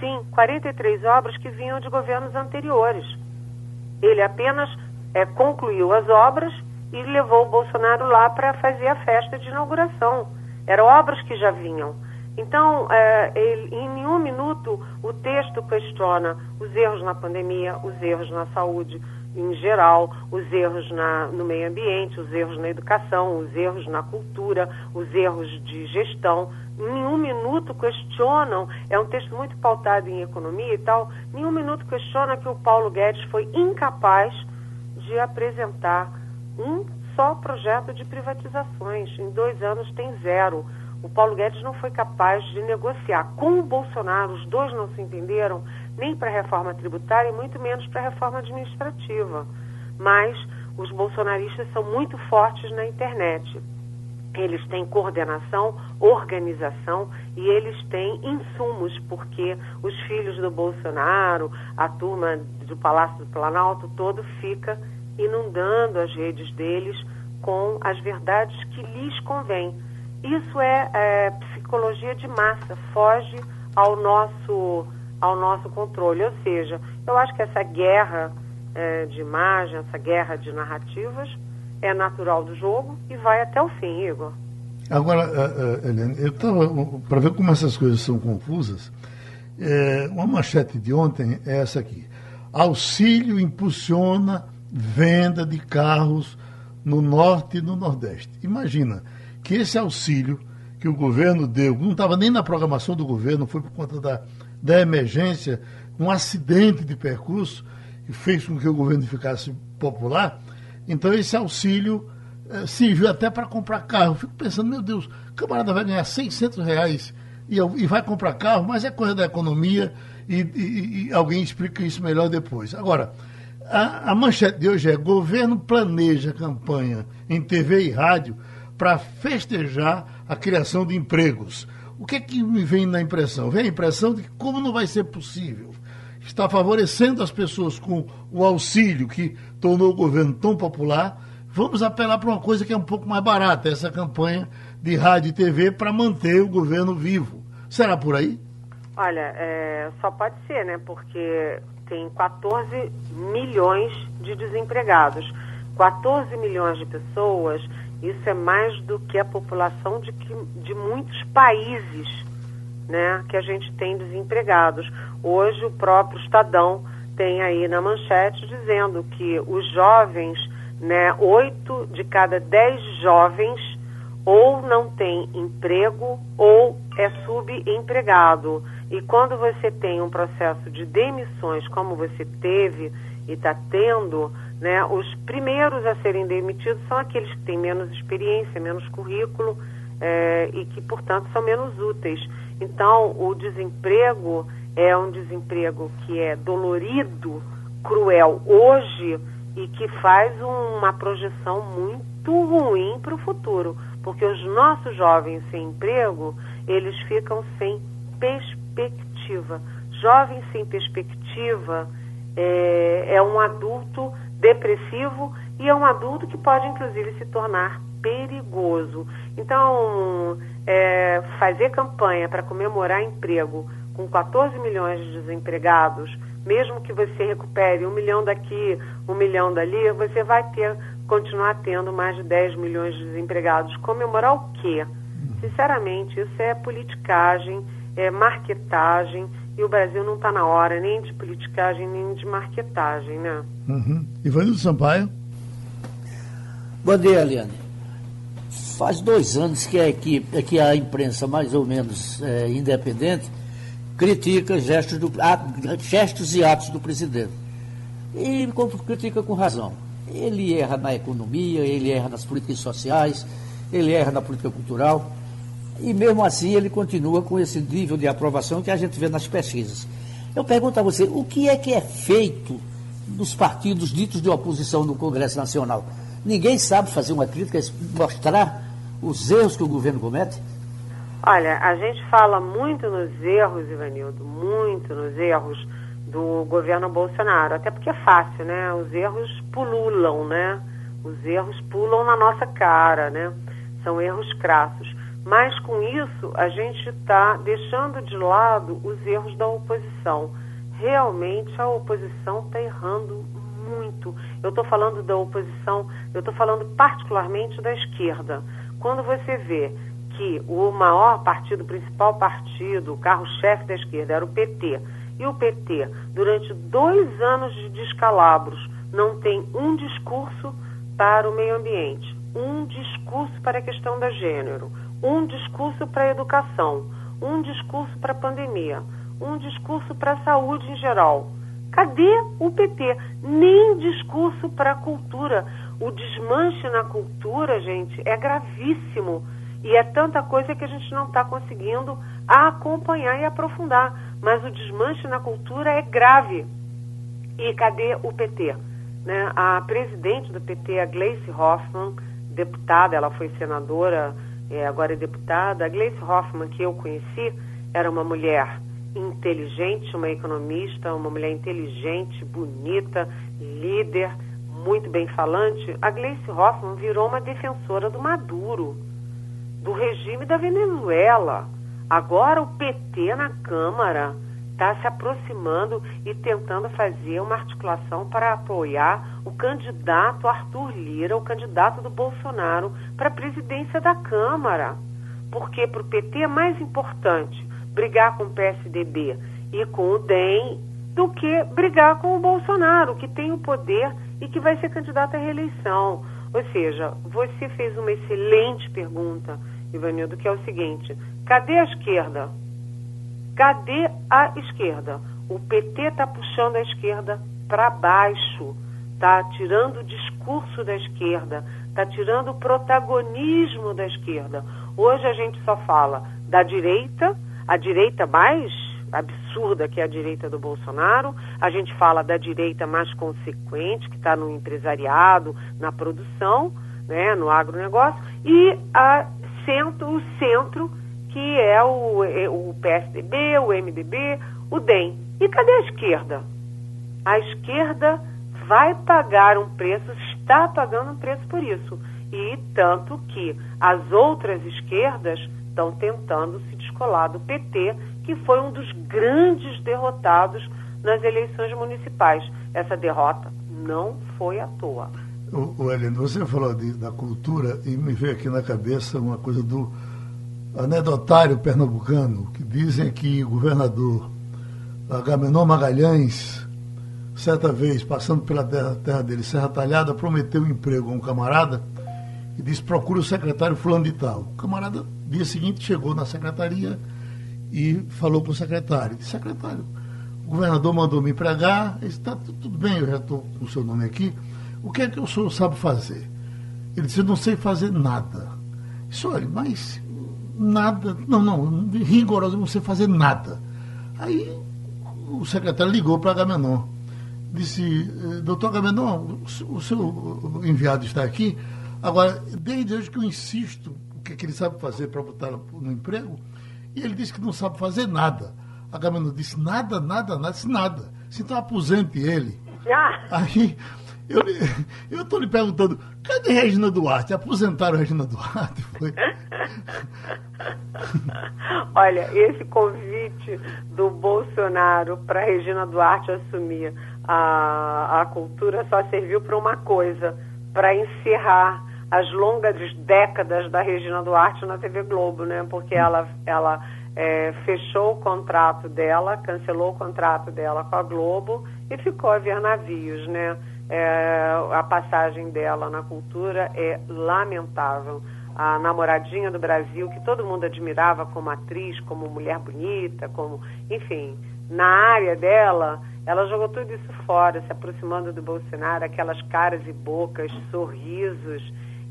Sim, 43 obras que vinham de governos anteriores. Ele apenas é, concluiu as obras e levou o Bolsonaro lá para fazer a festa de inauguração. Eram obras que já vinham. Então, é, ele, em nenhum minuto o texto questiona os erros na pandemia, os erros na saúde em geral, os erros na, no meio ambiente, os erros na educação, os erros na cultura, os erros de gestão. Nenhum minuto questionam, é um texto muito pautado em economia e tal, nenhum minuto questiona que o Paulo Guedes foi incapaz de apresentar um só projeto de privatizações. Em dois anos tem zero. O Paulo Guedes não foi capaz de negociar com o Bolsonaro, os dois não se entenderam, nem para a reforma tributária e muito menos para a reforma administrativa. Mas os bolsonaristas são muito fortes na internet. Eles têm coordenação, organização e eles têm insumos, porque os filhos do Bolsonaro, a turma do Palácio do Planalto, todo fica inundando as redes deles com as verdades que lhes convém. Isso é, é psicologia de massa, foge ao nosso, ao nosso controle. Ou seja, eu acho que essa guerra é, de imagem, essa guerra de narrativas, é natural do jogo e vai até o fim, Igor. Agora, uh, uh, Helene, eu estava, para ver como essas coisas são confusas, é, uma manchete de ontem é essa aqui. Auxílio impulsiona venda de carros no norte e no nordeste. Imagina que esse auxílio que o governo deu, não estava nem na programação do governo, foi por conta da, da emergência, um acidente de percurso que fez com que o governo ficasse popular. Então esse auxílio eh, serviu até para comprar carro. Eu fico pensando, meu Deus, o camarada vai ganhar 600 reais e, e vai comprar carro, mas é coisa da economia e, e, e alguém explica isso melhor depois. Agora, a, a, manchete de hoje é: governo planeja campanha em TV e rádio para festejar a criação de empregos. O que é que me vem na impressão? Vem a impressão de que, como não vai ser possível, está favorecendo as pessoas com o auxílio que tornou o governo tão popular, vamos apelar para uma coisa que é um pouco mais barata, essa campanha de rádio e TV para manter o governo vivo. Será por aí? Olha, é, só pode ser, né? Porque tem 14 milhões de desempregados. 14 milhões de pessoas, isso é mais do que a população de, que, de muitos países né, que a gente tem desempregados. Hoje o próprio Estadão tem aí na manchete dizendo que os jovens, né, 8 de cada 10 jovens ou não tem emprego ou é subempregado. E quando você tem um processo de demissões, como você teve e está tendo, né, os primeiros a serem demitidos são aqueles que têm menos experiência, menos currículo é, e que, portanto, são menos úteis. Então, o desemprego é um desemprego que é dolorido, cruel hoje e que faz uma projeção muito ruim para o futuro, porque os nossos jovens sem emprego, eles ficam sem perspectiva. Jovem sem perspectiva é, é um adulto depressivo e é um adulto que pode, inclusive, se tornar perigoso. Então, é, fazer campanha para comemorar emprego com 14 milhões de desempregados, mesmo que você recupere um milhão daqui, um milhão dali, você vai ter, continuar tendo mais de 10 milhões de desempregados. Comemorar o quê? Sinceramente, isso é politicagem é, marketagem, e o Brasil não está na hora nem de politicagem, nem de marketagem, né? Uhum. Ivanildo Sampaio. Bom dia, Eliane. Faz dois anos que, é, que, é que a imprensa mais ou menos é, independente critica gestos, do, gestos e atos do presidente. E critica com razão. Ele erra na economia, ele erra nas políticas sociais, ele erra na política cultural. E mesmo assim ele continua com esse nível de aprovação que a gente vê nas pesquisas. Eu pergunto a você, o que é que é feito dos partidos ditos de oposição no Congresso Nacional? Ninguém sabe fazer uma crítica, mostrar os erros que o governo comete? Olha, a gente fala muito nos erros, Ivanildo, muito nos erros do governo Bolsonaro, até porque é fácil, né? Os erros pululam, né? Os erros pulam na nossa cara, né? São erros crassos. Mas com isso, a gente está deixando de lado os erros da oposição. Realmente, a oposição está errando muito. Eu estou falando da oposição, eu estou falando particularmente da esquerda. Quando você vê que o maior partido, o principal partido, o carro-chefe da esquerda era o PT, e o PT, durante dois anos de descalabros, não tem um discurso para o meio ambiente, um discurso para a questão da gênero, um discurso para a educação, um discurso para a pandemia, um discurso para a saúde em geral. Cadê o PT? Nem discurso para a cultura. O desmanche na cultura, gente, é gravíssimo. E é tanta coisa que a gente não está conseguindo acompanhar e aprofundar. Mas o desmanche na cultura é grave. E cadê o PT? Né? A presidente do PT, a Gleice Hoffmann, deputada, ela foi senadora, é, agora é deputada. A Gleice Hoffmann, que eu conheci, era uma mulher inteligente, uma economista, uma mulher inteligente, bonita, líder, muito bem falante. A Gleice Hoffmann virou uma defensora do Maduro, do regime da Venezuela. Agora o PT na Câmara está se aproximando e tentando fazer uma articulação para apoiar o candidato Arthur Lira, o candidato do Bolsonaro, para a presidência da Câmara. Porque para o PT é mais importante brigar com o PSDB e com o DEM do que brigar com o Bolsonaro, que tem o poder e que vai ser candidato à reeleição. Ou seja, você fez uma excelente pergunta, Ivanildo, que é o seguinte: cadê a esquerda? Cadê a esquerda? O PT está puxando a esquerda para baixo, está tirando o discurso da esquerda, está tirando o protagonismo da esquerda. Hoje a gente só fala da direita a direita mais absurda, que é a direita do Bolsonaro, a gente fala da direita mais consequente, que está no empresariado, na produção, né, no agronegócio, e a centro, o centro, que é o, é o PSDB, o MDB, o DEM. E cadê a esquerda? A esquerda vai pagar um preço, está pagando um preço por isso. E tanto que as outras esquerdas estão tentando se descolar do PT, que foi um dos grandes derrotados nas eleições municipais. Essa derrota não foi à toa. O, o você falou de, da cultura e me veio aqui na cabeça uma coisa do anedotário pernambucano, que dizem que o governador Agamenon Magalhães, certa vez, passando pela terra, terra dele, Serra Talhada, prometeu um emprego a um camarada e disse, procure o secretário fulano de tal. O camarada dia seguinte chegou na secretaria e falou com o secretário. Disse, secretário, o governador mandou me empregar, ele disse, tá, tudo bem, eu já estou com o seu nome aqui. O que é que o senhor sabe fazer? Ele disse, não sei fazer nada. Disse, olha, mas nada, não, não, rigoroso, não sei fazer nada. Aí o secretário ligou para Agamenon. Disse, eh, doutor Agamenon, o seu enviado está aqui. Agora, desde hoje que eu insisto que, que ele sabe fazer para botar no emprego, e ele disse que não sabe fazer nada. A Gamino disse nada, nada, nada, disse nada. Se então aposente ele. Ah. Aí eu estou *laughs* lhe perguntando, cadê Regina Duarte? Aposentaram Regina Duarte? Foi. *laughs* Olha, esse convite do Bolsonaro para Regina Duarte assumir a, a cultura só serviu para uma coisa, para encerrar as longas décadas da Regina Duarte na TV Globo, né? Porque ela, ela é, fechou o contrato dela, cancelou o contrato dela com a Globo e ficou a ver navios, né? É, a passagem dela na cultura é lamentável. A namoradinha do Brasil, que todo mundo admirava como atriz, como mulher bonita, como, enfim, na área dela, ela jogou tudo isso fora, se aproximando do Bolsonaro, aquelas caras e bocas, sorrisos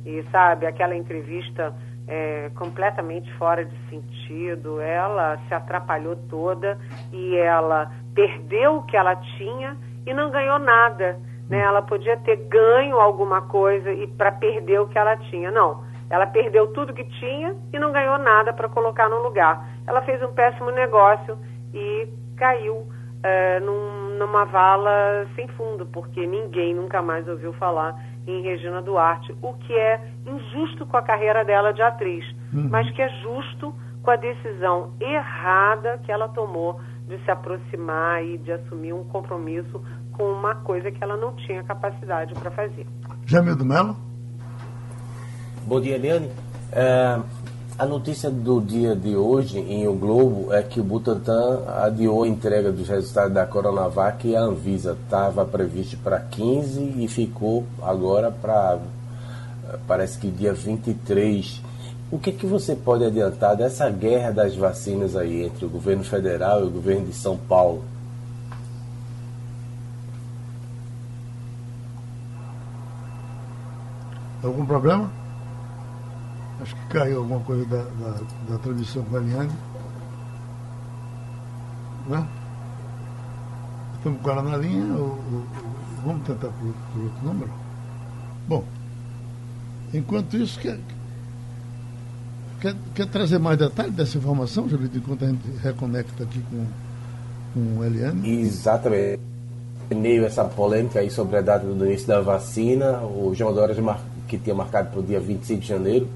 e sabe, aquela entrevista é, completamente fora de sentido, ela se atrapalhou toda e ela perdeu o que ela tinha e não ganhou nada. Né? Ela podia ter ganho alguma coisa e para perder o que ela tinha. Não, ela perdeu tudo que tinha e não ganhou nada para colocar no lugar. Ela fez um péssimo negócio e caiu é, num, numa vala sem fundo, porque ninguém nunca mais ouviu falar em Regina Duarte, o que é injusto com a carreira dela de atriz, uhum. mas que é justo com a decisão errada que ela tomou de se aproximar e de assumir um compromisso com uma coisa que ela não tinha capacidade para fazer. Jamil do Melo? Bom dia, Eliane. É, a notícia do dia de hoje em O Globo é que o Butantan adiou a entrega dos resultados da Coronavac e a Anvisa estava previsto para 15 e ficou agora para parece que dia 23. O que, que você pode adiantar dessa guerra das vacinas aí entre o governo federal e o governo de São Paulo? Algum problema? Acho que caiu alguma coisa da, da, da transmissão com a Eliane. Né? Estamos com ela na linha. Ou, ou, vamos tentar por, por, outro número? Bom, enquanto isso, quer, quer, quer trazer mais detalhes dessa informação, Julito, enquanto a gente reconecta aqui com, com Eliane? Exatamente. Meio essa polêmica aí sobre a data do início da vacina, o João Dória mar que tinha marcado para o dia 25 de janeiro,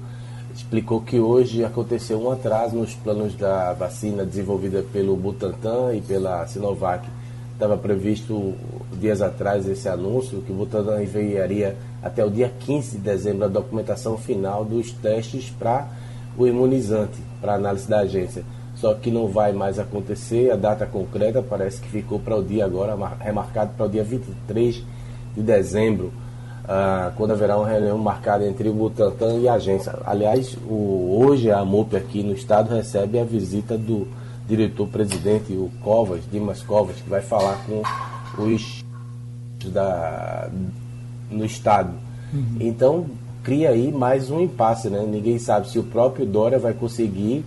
explicou que hoje aconteceu um atraso nos planos da vacina desenvolvida pelo Butantan e pela Sinovac. Estava previsto dias atrás esse anúncio que o Butantan enviaria até o dia 15 de dezembro a documentação final dos testes para o imunizante, para análise da agência. Só que não vai mais acontecer, a data concreta parece que ficou para o dia agora, remarcado para o dia 23 de dezembro ah, quando haverá uma reunião marcada entre o Butantan e a agência. Aliás, o, hoje a MUP aqui no estado recebe a visita do diretor-presidente, o Covas, Dimas Covas, que vai falar com os da, no estado. Uhum. Então, cria aí mais um impasse, né? Ninguém sabe se o próprio Dória vai conseguir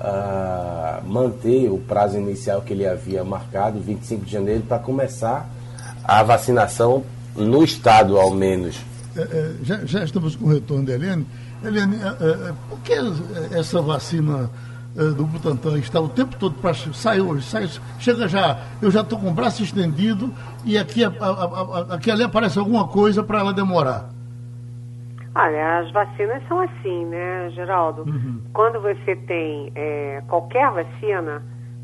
uh, manter o prazo inicial que ele havia marcado, 25 de janeiro, para começar a vacinação no Estado, ao menos. É, é, já, já, estamos com o retorno da Helene. Helene, é, é, é por que essa vacina do Butantan está o tempo todo para sair hoje, sai, chega já, eu já estou com o braço estendido e aqui, a, a, a, aqui ali aparece alguma coisa para ela demorar? Olha, as vacinas são assim, né, Geraldo? Uhum. Quando você tem é, qualquer vacina,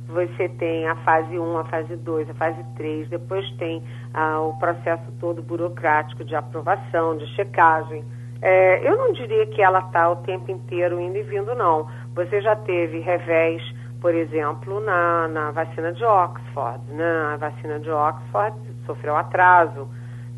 você tem a fase 1, a fase 2, a fase 3, depois tem ah, o processo todo burocrático de aprovação, de checagem. É, eu não diria que ela está o tempo inteiro indo e vindo, não. Você já teve revés, por exemplo, na, na vacina de Oxford. Né? A vacina de Oxford sofreu atraso.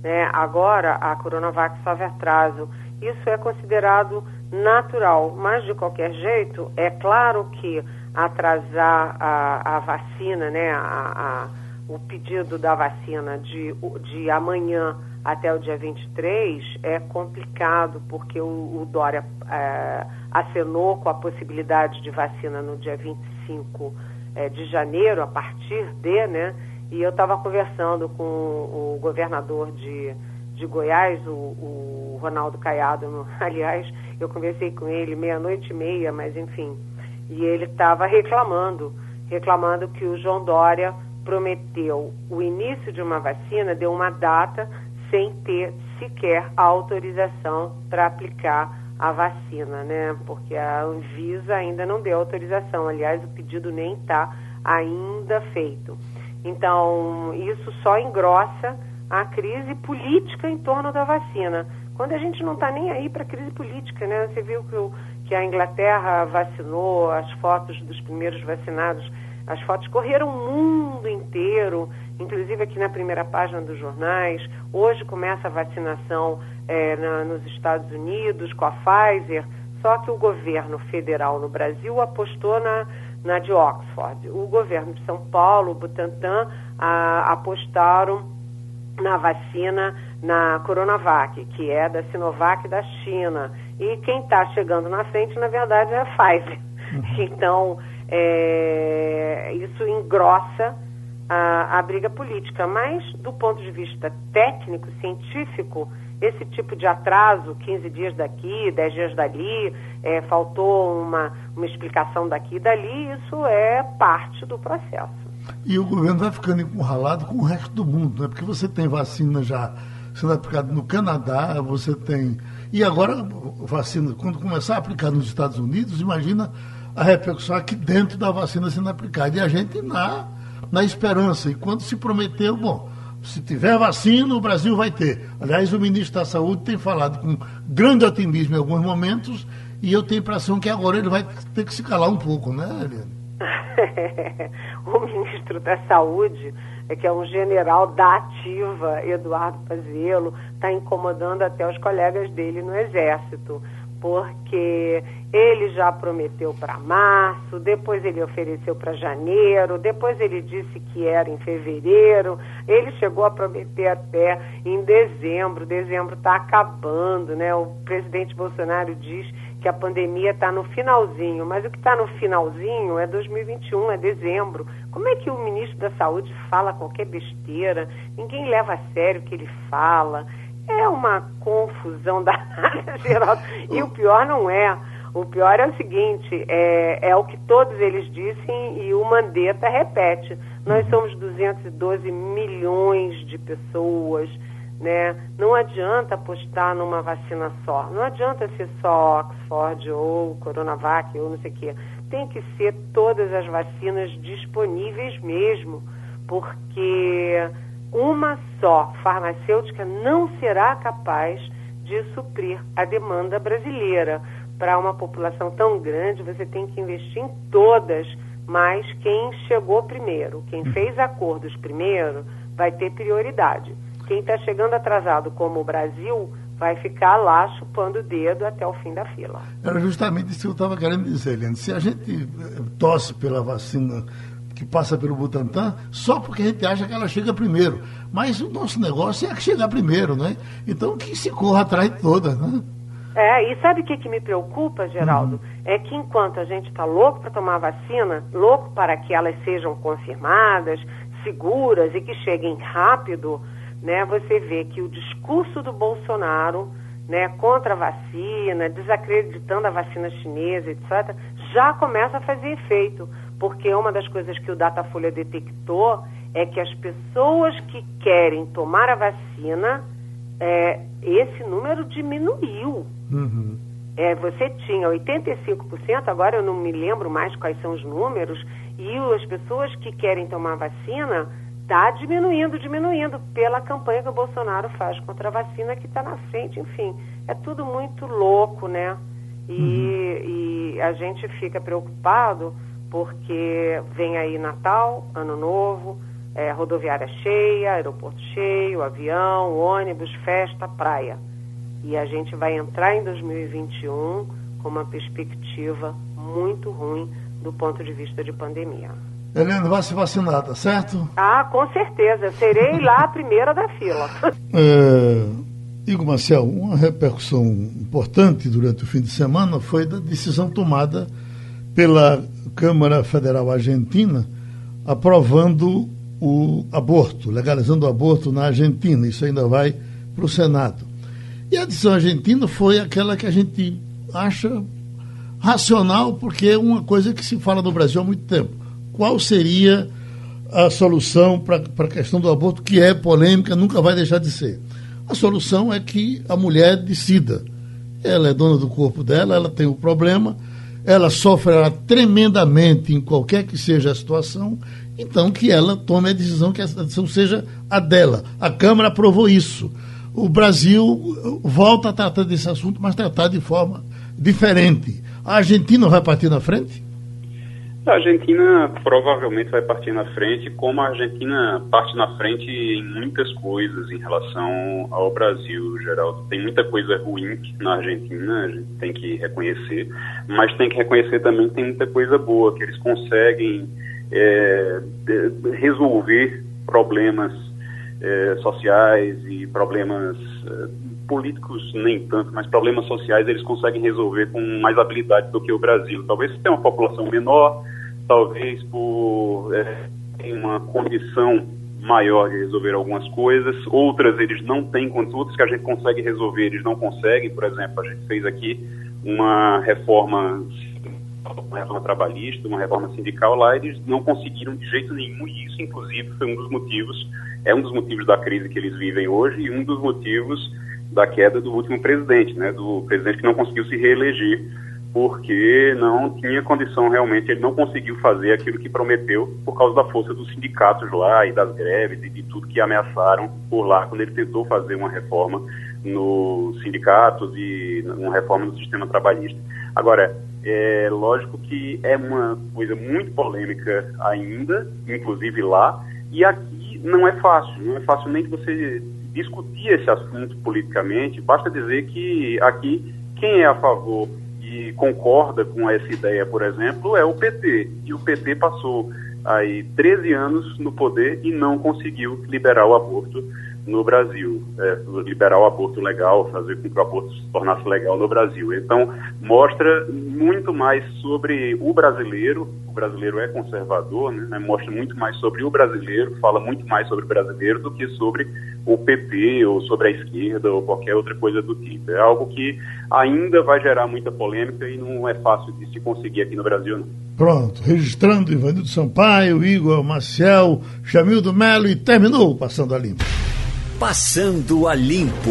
Né? Agora, a Coronavac sofre atraso. Isso é considerado natural, mas de qualquer jeito, é claro que atrasar a, a vacina, né, a, a, o pedido da vacina de, de amanhã até o dia 23 é complicado, porque o, o Dória é, acenou com a possibilidade de vacina no dia 25 é, de janeiro, a partir de, né? E eu estava conversando com o governador de, de Goiás, o, o Ronaldo Caiado, *laughs* aliás, eu conversei com ele meia-noite e meia, mas enfim, e ele estava reclamando, reclamando que o João Dória prometeu o início de uma vacina, deu uma data sem ter sequer autorização para aplicar a vacina, né? Porque a Anvisa ainda não deu autorização. Aliás, o pedido nem está ainda feito. Então, isso só engrossa a crise política em torno da vacina. Quando a gente não está nem aí para a crise política, né? Você viu que o que a Inglaterra vacinou, as fotos dos primeiros vacinados, as fotos correram o mundo inteiro, inclusive aqui na primeira página dos jornais. Hoje começa a vacinação é, na, nos Estados Unidos com a Pfizer, só que o governo federal no Brasil apostou na, na de Oxford. O governo de São Paulo, o Butantan, a, apostaram na vacina na Coronavac, que é da Sinovac da China. E quem está chegando na frente, na verdade, é a Pfizer. Uhum. *laughs* Então, é, isso engrossa a, a briga política. Mas, do ponto de vista técnico, científico, esse tipo de atraso, 15 dias daqui, 10 dias dali, é, faltou uma, uma explicação daqui e dali, isso é parte do processo. E o governo vai ficando encurralado com o resto do mundo, né? porque você tem vacina já sendo aplicada no Canadá, você tem. E agora, vacina, quando começar a aplicar nos Estados Unidos, imagina a repercussão aqui dentro da vacina sendo aplicada. E a gente na, na esperança. E quando se prometeu, bom, se tiver vacina, o Brasil vai ter. Aliás, o ministro da Saúde tem falado com grande otimismo em alguns momentos, e eu tenho a impressão que agora ele vai ter que se calar um pouco, né, Eliane? *laughs* o ministro da Saúde, é que é um general da ativa, Eduardo Pazuello, está incomodando até os colegas dele no Exército, porque ele já prometeu para março, depois ele ofereceu para janeiro, depois ele disse que era em fevereiro, ele chegou a prometer até em dezembro. Dezembro está acabando, né? O presidente Bolsonaro diz que a pandemia está no finalzinho, mas o que está no finalzinho é 2021, é dezembro. Como é que o ministro da Saúde fala qualquer besteira? Ninguém leva a sério o que ele fala. É uma confusão *laughs* danada, Geraldo. E o pior não é. O pior é o seguinte, é, é o que todos eles dizem e o Mandetta repete. Nós somos 212 milhões de pessoas, né? Não adianta apostar numa vacina só. Não adianta ser só Oxford ou Coronavac ou não sei o quê. Tem que ser todas as vacinas disponíveis mesmo, porque uma só farmacêutica não será capaz de suprir a demanda brasileira. Para uma população tão grande, você tem que investir em todas, mas quem chegou primeiro, quem fez acordos primeiro, vai ter prioridade. Quem está chegando atrasado, como o Brasil, vai ficar lá chupando o dedo até o fim da fila. Era justamente isso que eu estava querendo dizer, Helena. Se a gente eh, torce pela vacina que passa pelo Butantan, só porque a gente acha que ela chega primeiro. Mas o nosso negócio é chegar primeiro, né? Então que se corra atrás de todas, né? É, e sabe o que, que me preocupa, Geraldo? Uhum. É que enquanto a gente está louco para tomar vacina, louco para que elas sejam confirmadas, seguras e que cheguem rápido, né, você vê que o discurso do Bolsonaro né, contra a vacina, desacreditando a vacina chinesa, etc., já começa a fazer efeito. Porque uma das coisas que o Datafolha detectou é que as pessoas que querem tomar a vacina, é, esse número diminuiu. Uhum. É, você tinha 85%, agora eu não me lembro mais quais são os números, e as pessoas que querem tomar vacina está diminuindo, diminuindo pela campanha que o Bolsonaro faz contra a vacina que está na frente. Enfim, é tudo muito louco, né? E, uhum. e a gente fica preocupado porque vem aí Natal, Ano Novo, é, rodoviária cheia, aeroporto cheio, avião, ônibus, festa, praia. E a gente vai entrar em 2021 com uma perspectiva muito ruim do ponto de vista de pandemia. Helena, vai se vacinar, tá certo? Ah, com certeza. Serei lá a primeira da fila. *laughs* É, Igor Marcel, uma repercussão importante durante o fim de semana foi da decisão tomada pela Câmara Federal Argentina aprovando o aborto, legalizando o aborto na Argentina. Isso ainda vai para o Senado. E a decisão argentina foi aquela que a gente acha racional, porque é uma coisa que se fala no Brasil há muito tempo qual seria a solução para a questão do aborto, que é polêmica, nunca vai deixar de ser. A solução é que a mulher decida. Ela é dona do corpo dela, ela tem o problema, ela sofrerá tremendamente em qualquer que seja a situação, então que ela tome a decisão, que essa decisão seja a dela. A Câmara aprovou isso. O Brasil volta a tratar desse assunto, mas tratar de forma diferente. A Argentina vai partir na frente? A Argentina provavelmente vai partir na frente, como a Argentina parte na frente em muitas coisas em relação ao Brasil, Geraldo. Tem muita coisa ruim na Argentina, a gente tem que reconhecer, mas tem que reconhecer também que tem muita coisa boa, que eles conseguem é, resolver problemas é, sociais e problemas é, políticos nem tanto, mas problemas sociais eles conseguem resolver com mais habilidade do que o Brasil. Talvez tenha uma população menor, talvez por é, uma condição maior de resolver algumas coisas, outras eles não têm, outras que a gente consegue resolver, eles não conseguem. Por exemplo, a gente fez aqui uma reforma, uma reforma trabalhista, uma reforma sindical lá, eles não conseguiram de jeito nenhum, e isso, inclusive, foi um dos motivos, é um dos motivos da crise que eles vivem hoje e um dos motivos da queda do último presidente, né, do presidente que não conseguiu se reeleger porque não tinha condição realmente, ele não conseguiu fazer aquilo que prometeu por causa da força dos sindicatos lá e das greves e de tudo que ameaçaram por lá quando ele tentou fazer uma reforma nos sindicatos e uma reforma no sistema trabalhista. Agora, é lógico que é uma coisa muito polêmica ainda, inclusive lá, e aqui não é fácil, não é fácil nem de você discutir esse assunto politicamente, basta dizer que aqui quem é a favor e concorda com essa ideia, por exemplo, é o PT. E o PT passou aí 13 anos no poder e não conseguiu liberar o aborto no Brasil, é, liberar o aborto legal, fazer com que o aborto se tornasse legal no Brasil. Então, mostra muito mais sobre o brasileiro, o brasileiro é conservador, né, mostra muito mais sobre o brasileiro, fala muito mais sobre o brasileiro do que sobre o PT ou sobre a esquerda ou qualquer outra coisa do tipo. É algo que ainda vai gerar muita polêmica e não é fácil de se conseguir aqui no Brasil. Não. Pronto, registrando Ivanildo Sampaio, Igor Maciel, Chamildo Melo e terminou Passando a Limpo. Passando a Limpo.